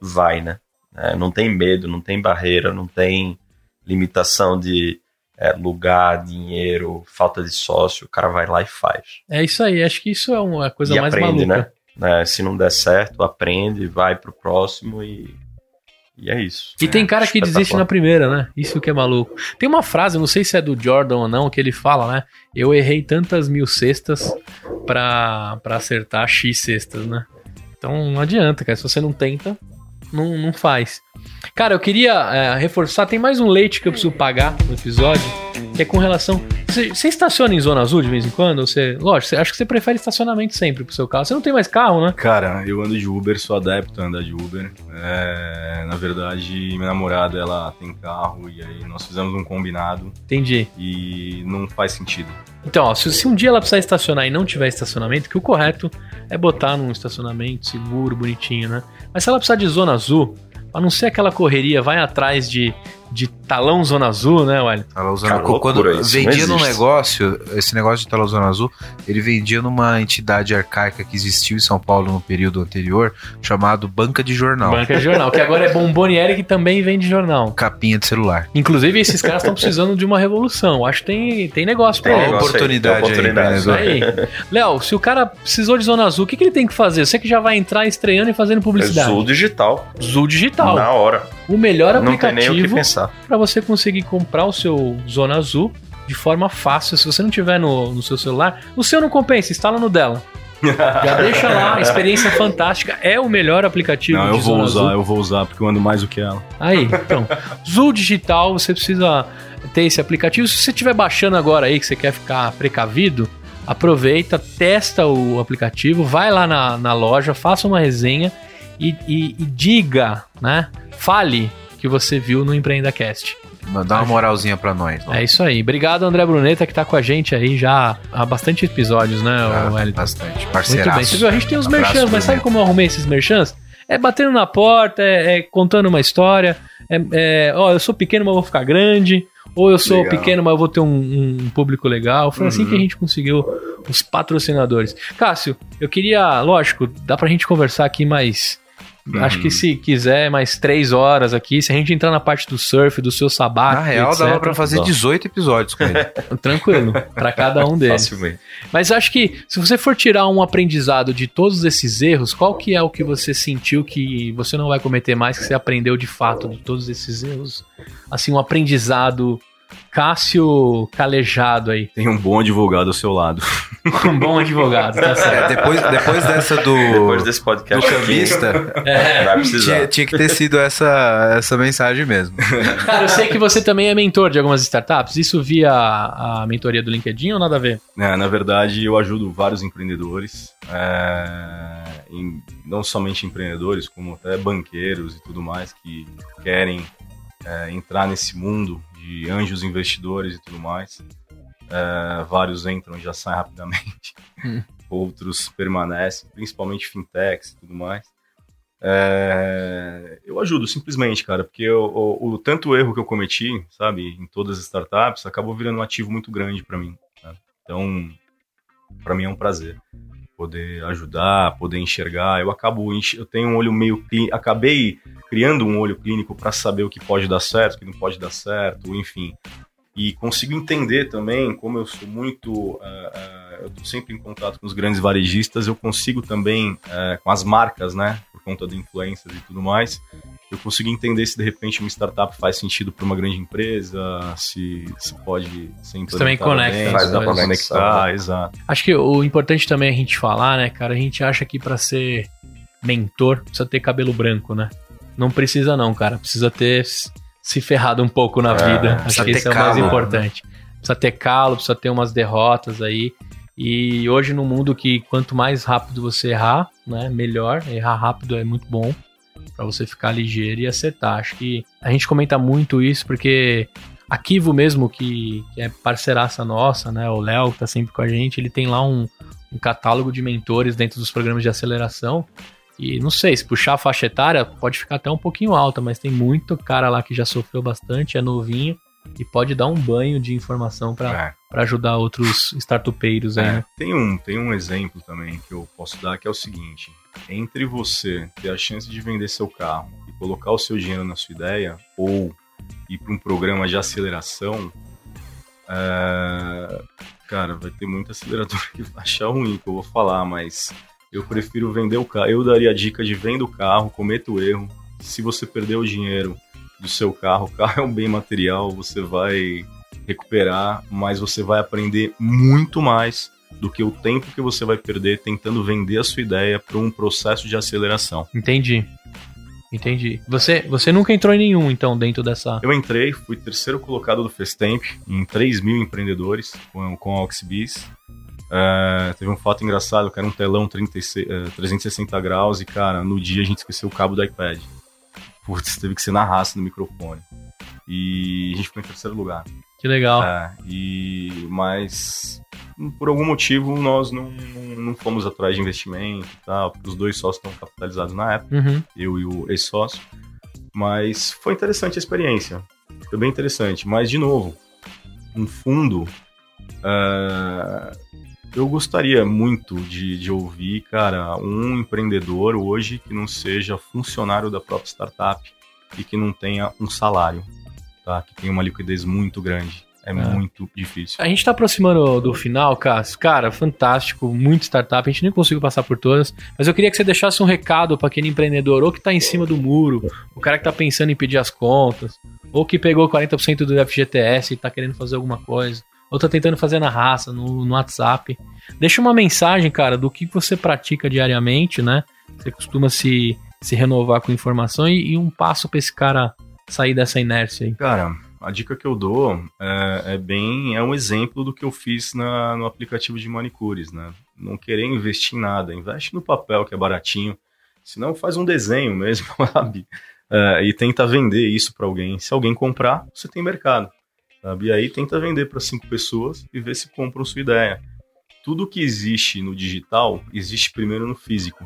vai, né? É, não tem medo, não tem barreira, não tem limitação de é, lugar, dinheiro, falta de sócio. O cara vai lá e faz. É isso aí, acho que isso é uma coisa e mais aprende, maluca. né? É, se não der certo, aprende, vai pro próximo e, e é isso. E tem cara que Espetacular. desiste na primeira, né? Isso que é maluco. Tem uma frase, não sei se é do Jordan ou não, que ele fala, né? Eu errei tantas mil cestas pra, pra acertar X cestas, né? Então não adianta, cara. Se você não tenta, não, não faz. Cara, eu queria é, reforçar, tem mais um leite que eu preciso pagar no episódio, que é com relação. Você, você estaciona em zona azul de vez em quando? Você, lógico, você, acho que você prefere estacionamento sempre pro seu carro. Você não tem mais carro, né? Cara, eu ando de Uber, sou adepto a andar de Uber. É, na verdade, minha namorada, ela tem carro e aí nós fizemos um combinado Entendi. e não faz sentido. Então, ó, se, se um dia ela precisar estacionar e não tiver estacionamento, que o correto é botar num estacionamento seguro, bonitinho, né? Mas se ela precisar de zona azul, a não ser aquela correria, vai atrás de, de talão zona azul, né, Wellington? Tava usando Cara, quando isso, vendia num negócio, esse negócio de Talazona Azul, ele vendia numa entidade arcaica que existiu em São Paulo no período anterior, chamado Banca de Jornal. Banca de jornal, que agora é Bomboniere que também vende jornal. Capinha de celular. Inclusive, esses caras estão precisando de uma revolução. Acho que tem, tem negócio pra Tem eles. aí, oportunidade tem oportunidade. Isso aí. Léo, se o cara precisou de zona azul, o que, que ele tem que fazer? Você que já vai entrar estreando e fazendo publicidade. Azul digital, Zul Digital. na hora. O melhor aplicativo para você conseguir comprar o seu Zona Azul de forma fácil. Se você não tiver no, no seu celular, o seu não compensa, instala no dela. Já deixa lá, experiência fantástica. É o melhor aplicativo Não, de eu vou Zona usar, Azul. eu vou usar porque eu ando mais do que ela. Aí, então, Zul Digital, você precisa ter esse aplicativo. Se você estiver baixando agora aí, que você quer ficar precavido, aproveita, testa o aplicativo, vai lá na, na loja, faça uma resenha e, e- e diga, né? Fale que você viu no EmpreendaCast. Dá uma moralzinha pra nós. É isso aí. Obrigado, André Bruneta, que tá com a gente aí já há bastante episódios, né, Ah, Wellington? bastante. Muito Parceiraço. bem. Você viu, a gente tem os Abraço, merchans, mas sabe como eu arrumei esses merchans? É batendo na porta, é, é contando uma história. É, é, ó, eu sou pequeno, mas vou ficar grande. Ou eu sou Legal. pequeno, mas eu vou ter um, um público legal. Foi assim que a gente conseguiu os patrocinadores. Cássio, eu queria, lógico, dá pra gente conversar aqui mais. Acho que se quiser, mais três horas aqui. Se a gente entrar na parte do surf, do seu sabático. Na real, etc., dava pra fazer Dá. 18 episódios com ele. Tranquilo, pra cada um deles. Facilmente. Mas acho que se você for tirar um aprendizado de todos esses erros, qual que é o que você sentiu que você não vai cometer mais, que você aprendeu de fato de todos esses erros? Assim, um aprendizado Cássio calejado aí. Tem um bom advogado ao seu lado. Um bom advogado, tá É, certo? depois, depois dessa do, Depois desse do podcast aqui, cambista, É. vai precisar. tinha, tinha que ter sido essa, essa mensagem mesmo. Cara, eu sei que você também é mentor de algumas startups. Isso via a mentoria do LinkedIn ou nada a ver? É, na verdade, eu ajudo vários empreendedores, é, em- não somente empreendedores, como até banqueiros e tudo mais que querem é, entrar nesse mundo de anjos investidores e tudo mais. É, vários entram e já saem rapidamente, Hum. outros permanecem, principalmente fintechs e tudo mais. É, eu ajudo simplesmente, cara, porque o, o, o, tanto erro que eu cometi, sabe, em todas as startups, acabou virando um ativo muito grande para mim. Né? Então, para mim é um prazer poder ajudar, poder enxergar. Eu acabo, eu tenho um olho meio clínico, acabei criando um olho clínico para saber o que pode dar certo, o que não pode dar certo, enfim. E consigo entender também, como eu sou muito, uh, uh, eu estou sempre em contato com os grandes varejistas, eu consigo também, uh, com as marcas, né, por conta de influências e tudo mais, eu consigo entender se de repente uma startup faz sentido para uma grande empresa, se, se pode ser Você também conecta, bem, faz, dá para conectar, exato. Acho que o importante também é a gente falar, né, cara, a gente acha que para ser mentor precisa ter cabelo branco, né? Não precisa não, cara, precisa ter se ferrado um pouco na é, vida. Acho que isso é o mais né? importante. Precisa ter calo, precisa ter umas derrotas aí. E hoje no mundo que quanto mais rápido você errar, né, melhor. Errar rápido é muito bom para você ficar ligeiro e acertar. Acho que a gente comenta muito isso porque a Kivo mesmo, que, que é parceiraça nossa, né? O Léo, que tá sempre com a gente, ele tem lá um, um catálogo de mentores dentro dos programas de aceleração. E não sei, se puxar a faixa etária, pode ficar até um pouquinho alta, mas tem muito cara lá que já sofreu bastante, é novinho e pode dar um banho de informação para é. ajudar outros startupeiros aí. É, né? tem, um, tem um exemplo também que eu posso dar que é o seguinte: entre você ter a chance de vender seu carro e colocar o seu dinheiro na sua ideia, ou ir para um programa de aceleração, é... cara, vai ter muita aceleradora que vai achar ruim que eu vou falar, mas eu prefiro vender o carro. Eu daria a dica de venda o carro, cometa o erro. Se você perder o dinheiro do seu carro, o carro é um bem material, você vai recuperar, mas você vai aprender muito mais do que o tempo que você vai perder tentando vender a sua ideia para um processo de aceleração. Entendi. Entendi. Você, você nunca entrou em nenhum, então, dentro dessa. Eu entrei, fui terceiro colocado do Festemp em 3 mil empreendedores com, com a Oxbis. Uh, teve um fato engraçado, que era um telão 36, uh, 360 graus e, cara, no dia a gente esqueceu o cabo do iPad. Putz, teve que ser na raça no microfone. E a gente ficou em terceiro lugar. Que legal. É, e, mas por algum motivo nós não, não, não fomos atrás de investimento e tal, porque os dois sócios estão capitalizados na época, uhum. eu e o ex-sócio. Mas foi interessante a experiência. Foi bem interessante. Mas, de novo, um fundo. Uh, eu gostaria muito de, de ouvir, cara, um empreendedor hoje que não seja funcionário da própria startup e que não tenha um salário tá? Que tem uma liquidez muito grande. É, é, muito difícil. A gente está aproximando do final, Cássio. Cara, fantástico, muito startup. A gente nem conseguiu passar por todas, mas eu queria que você deixasse um recado para aquele empreendedor ou que está em cima do muro, o cara que está pensando em pedir as contas, ou que pegou 40% do FGTS e está querendo fazer alguma coisa, ou está tentando fazer na raça, no, no WhatsApp. Deixa uma mensagem, cara, do que você pratica diariamente, né? Você costuma se, se renovar com informação e, e um passo para esse cara sair dessa inércia aí? Cara, a dica que eu dou é, é, bem é um exemplo do que eu fiz na, no aplicativo de manicures, né? Não querer investir em nada, investe no papel que é baratinho, senão faz um desenho mesmo, sabe? É, e tenta vender isso para alguém. Se alguém comprar, você tem mercado, sabe? E aí tenta vender para cinco pessoas e ver se compram sua ideia. Tudo que existe no digital existe primeiro no físico.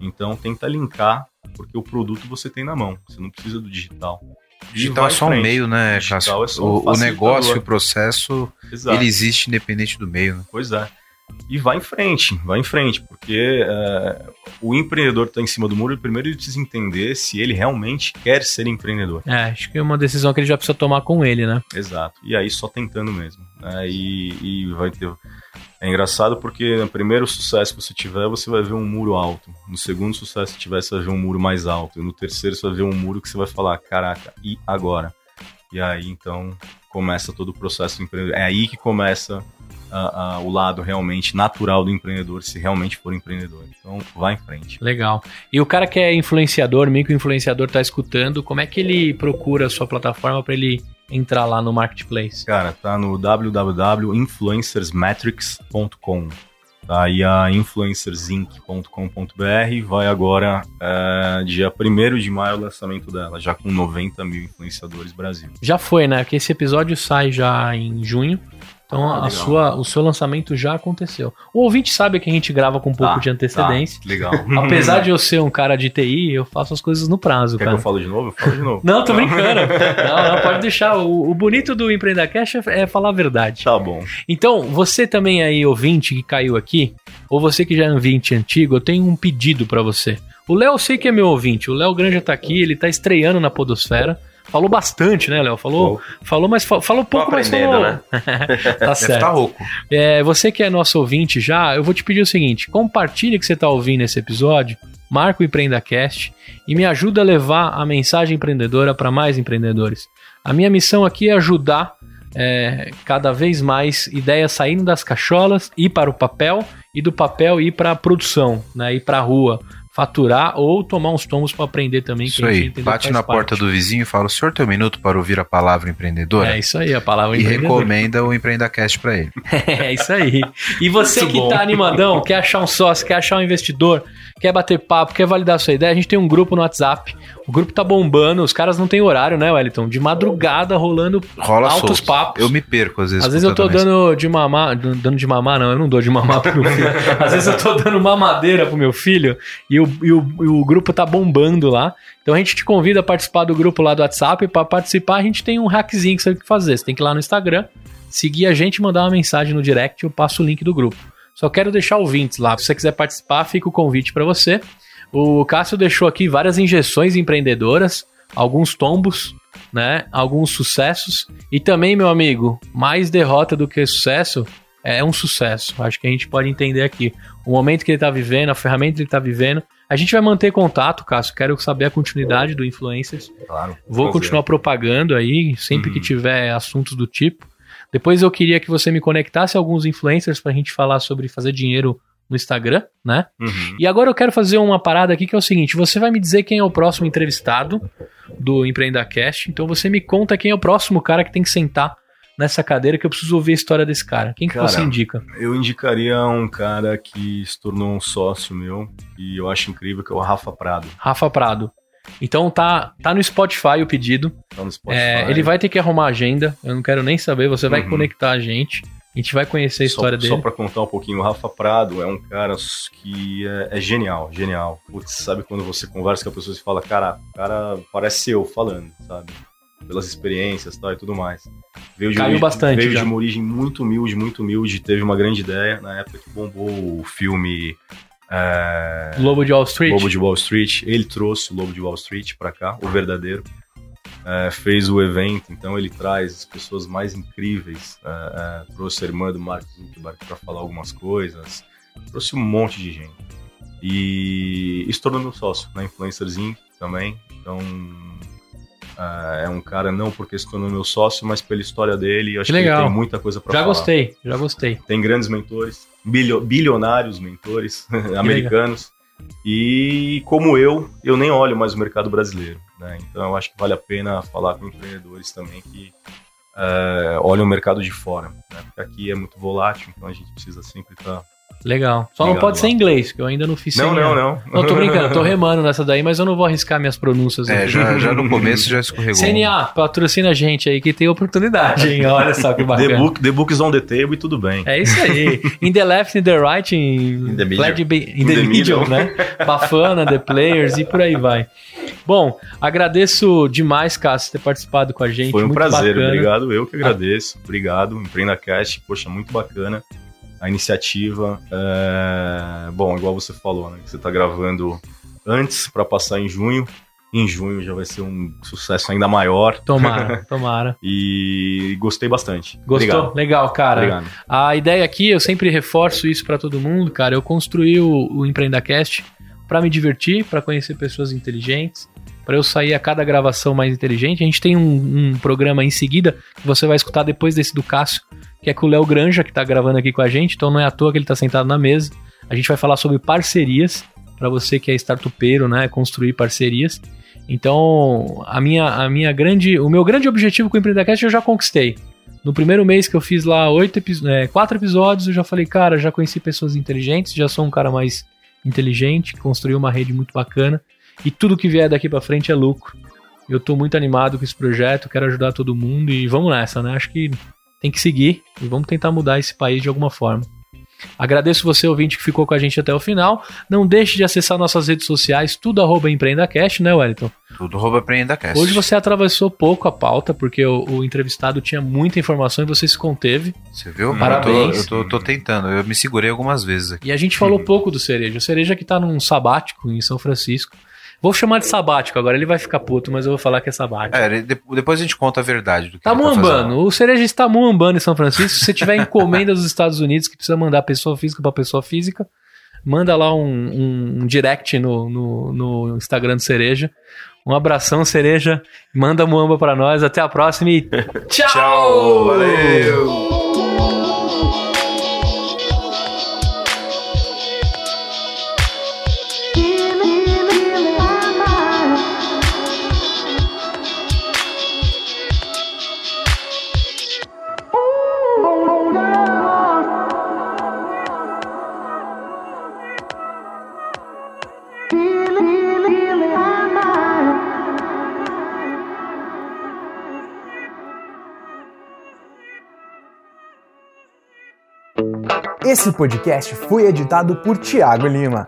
Então tenta linkar, porque o produto você tem na mão, você não precisa do digital. Digital é só um meio, né, Cássio? É um o negócio, o processo, Exato. ele existe independente do meio. Né? Pois é. E vai em frente, vai em frente, porque é, o empreendedor está em cima do muro, primeiro ele precisa entender se ele realmente quer ser empreendedor. É, acho que é uma decisão que ele já precisa tomar com ele, né? Exato. E aí só tentando mesmo. Né? E, e vai ter é engraçado porque no primeiro sucesso que você tiver, você vai ver um muro alto. No segundo sucesso que tiver, você vai ver um muro mais alto. E no terceiro, você vai ver um muro que você vai falar: caraca, e agora? E aí então começa todo o processo do empreendedor. É aí que começa o lado realmente natural do empreendedor, se realmente for empreendedor. Então, vá em frente. Legal. E o cara que é influenciador, microinfluenciador, está escutando, como é que ele procura a sua plataforma para ele entrar lá no marketplace? Cara, tá no www.influencersmetrics.com. Tá aí a influencersinc.com.br vai agora, é, dia 1 de maio, o lançamento dela, já com 90 mil influenciadores Brasil. Já foi, né? Porque esse episódio sai já em junho. Então Ah, a legal. sua, o seu lançamento já aconteceu. O ouvinte sabe que a gente grava com um pouco Tá, de antecedência. Tá, legal. Apesar de eu ser um cara de TI, eu faço as coisas no prazo, Quer cara. que eu falo de novo? Eu falo de novo. Não, tô brincando. não, não, pode deixar. O, o bonito do Empreenda Cash é, é falar a verdade. Tá bom. Então, você também aí, ouvinte que caiu aqui, ou você que já é um ouvinte antigo, eu tenho um pedido pra você. O Léo, eu sei que é meu ouvinte. O Léo Granja tá aqui, ele tá estreando na Podosfera. Falou bastante, né, Léo? Falou, falou, mas fa- falou pouco, mas aprendendo, falou. né? tá Deve certo. estar rouco. É, você que é nosso ouvinte já, eu vou te pedir o seguinte: compartilhe que você está ouvindo esse episódio, marca o EmpreendaCast e me ajuda a levar a mensagem empreendedora para mais empreendedores. A minha missão aqui é ajudar é, cada vez mais ideias saindo das cacholas, ir para o papel e do papel ir para a produção, né, ir para a rua, faturar ou tomar uns tomos para aprender também. Isso aí. Bate na parte. porta do vizinho e fala: o senhor tem um minuto para ouvir a palavra empreendedora? É isso aí, a palavra E empreendedor. recomenda o EmpreendaCast para ele. É isso aí. E você Muito que bom. tá animadão, quer achar um sócio, quer achar um investidor, quer bater papo, quer validar sua ideia, a gente tem um grupo no WhatsApp. O grupo tá bombando, os caras não têm horário, né, Wellington? De madrugada rolando Rola altos solto. papos. Eu me perco às vezes. Às vezes eu tô dando de mamar, dando de mamar, não, eu não dou de mamar pro meu filho. Às vezes eu tô dando mamadeira pro meu filho e o, e o, e o grupo tá bombando lá. Então a gente te convida a participar do grupo lá do WhatsApp. Pra participar, a gente tem um hackzinho que você tem que fazer. Você tem que ir lá no Instagram, seguir a gente mandar uma mensagem no direct. Eu passo o link do grupo. Só quero deixar ouvintes lá. Se você quiser participar, fica o convite para você. O Cássio deixou aqui várias injeções empreendedoras, alguns tombos, né? Alguns sucessos. E também, meu amigo, mais derrota do que sucesso é um sucesso. Acho que a gente pode entender aqui. O momento que ele tá vivendo, a ferramenta que ele tá vivendo. A gente vai manter contato, Cássio. Quero saber a continuidade do Influencers. Claro. Vou Prazer. continuar propagando aí, sempre que Uhum. tiver assuntos do tipo. Depois eu queria que você me conectasse a alguns influencers pra gente falar sobre fazer dinheiro no Instagram, né? Uhum. E agora eu quero fazer uma parada aqui que é o seguinte: você vai me dizer quem é o próximo entrevistado do EmpreendaCast. Então você me conta quem é o próximo cara que tem que sentar nessa cadeira que eu preciso ouvir a história desse cara. Quem que Cara, você indica? Eu indicaria um cara que se tornou um sócio meu e eu acho incrível, que é o Rafa Prado. Rafa Prado. Então tá, tá no Spotify o pedido. Tá no Spotify. É, ele vai ter que arrumar a agenda. Eu não quero nem saber. Você vai Uhum. conectar a gente. A gente vai conhecer a história só, dele. Só pra contar um pouquinho, o Rafa Prado é um cara que é, é genial, genial. Putz, sabe quando você conversa com a pessoa e fala, cara, o cara parece eu falando, sabe? Pelas experiências tal, e tudo mais. Veio de Caiu origem- bastante Veio já. de uma origem muito humilde, muito humilde. Teve uma grande ideia na época que bombou o filme. É, Lobo de Wall Street. Lobo de Wall Street. Ele trouxe o Lobo de Wall Street pra cá, o verdadeiro. É, fez o evento, então ele traz as pessoas mais incríveis. É, é, trouxe a irmã do Mark Zuckerberg para falar algumas coisas. Trouxe um monte de gente. E, e se tornou meu sócio na Influencerzinho também. Então é, é um cara não porque se tornou meu sócio, mas pela história dele. Eu acho Que que, tem muita coisa para Já falar. gostei, já gostei. Tem grandes mentores, bilio- bilionários mentores americanos. E como eu, eu nem olho mais o mercado brasileiro. né? Então eu acho que vale a pena falar com empreendedores também que é, olham o mercado de fora. né? Porque aqui é muito volátil, então a gente precisa sempre estar. Legal. Só não Obrigado, pode ser em inglês, que eu ainda não fiz Não, CNA. não, não. Não, tô brincando, tô remando nessa daí, mas eu não vou arriscar minhas pronúncias. É, aqui. já, já no começo já escorregou. CNA, patrocina a gente aí que tem oportunidade, hein? Olha só que The bacana. book, the book is on the table e tudo bem. É isso aí. In the left, in the right, in, In the middle. to be- in, In the, the middle, middle. né? Bafana, the players e por aí vai. Bom, agradeço demais, Cássio, ter participado com a gente. Foi um prazer, bacana. obrigado. Eu que agradeço. Obrigado. Empreenda Cast, poxa, muito bacana a iniciativa. É, Bom, igual você falou, né? Você tá gravando antes para passar em junho. Em junho já vai ser um sucesso ainda maior. Tomara, tomara. E gostei bastante. Gostou? Obrigado. Legal, cara. Obrigado. A ideia aqui, eu sempre reforço isso pra todo mundo, cara. Eu construí o, o EmpreendaCast pra me divertir, pra conhecer pessoas inteligentes, pra eu sair a cada gravação mais inteligente. A gente tem um, um programa em seguida que você vai escutar depois desse do Cássio, que é com o Léo Granja, que tá gravando aqui com a gente. Então não é à toa que ele tá sentado na mesa. A gente vai falar sobre parcerias, pra você que é startupeiro, né? Construir parcerias. Então, a minha, a minha grande, o meu grande objetivo com o EmpreendaCast eu já conquistei. No primeiro mês que eu fiz lá oito é, quatro episódios, eu já falei, cara, já conheci pessoas inteligentes, já sou um cara mais inteligente, construí uma rede muito bacana. E tudo que vier daqui pra frente é lucro. Eu tô muito animado com esse projeto, quero ajudar todo mundo e vamos nessa, né? Acho que tem que seguir e vamos tentar mudar esse país de alguma forma. Agradeço você, ouvinte, que ficou com a gente até o final. Não deixe de acessar nossas redes sociais, tudo arroba EmpreendaCast, né, Wellington? Tudo arroba EmpreendaCast. Hoje você atravessou pouco a pauta, porque o, o entrevistado tinha muita informação e você se conteve. Você viu? Parabéns. Eu tô, eu tô, tô tentando, eu me segurei algumas vezes aqui. E a gente falou pouco do Cereja. O Cereja que tá num sabático em São Francisco. Vou chamar de sabático agora, ele vai ficar puto, mas eu vou falar que é sabático. É, de- depois a gente conta a verdade do que Tá fazendo. muambando. O Cereja está muambando em São Francisco. Se você tiver encomenda dos Estados Unidos que precisa mandar pessoa física para pessoa física, manda lá um, um- um direct no, no, no Instagram do Cereja. Um abração, Cereja. Manda muamba para nós. Até a próxima e tchau! Tchau, valeu! Esse podcast foi editado por Tiago Lima.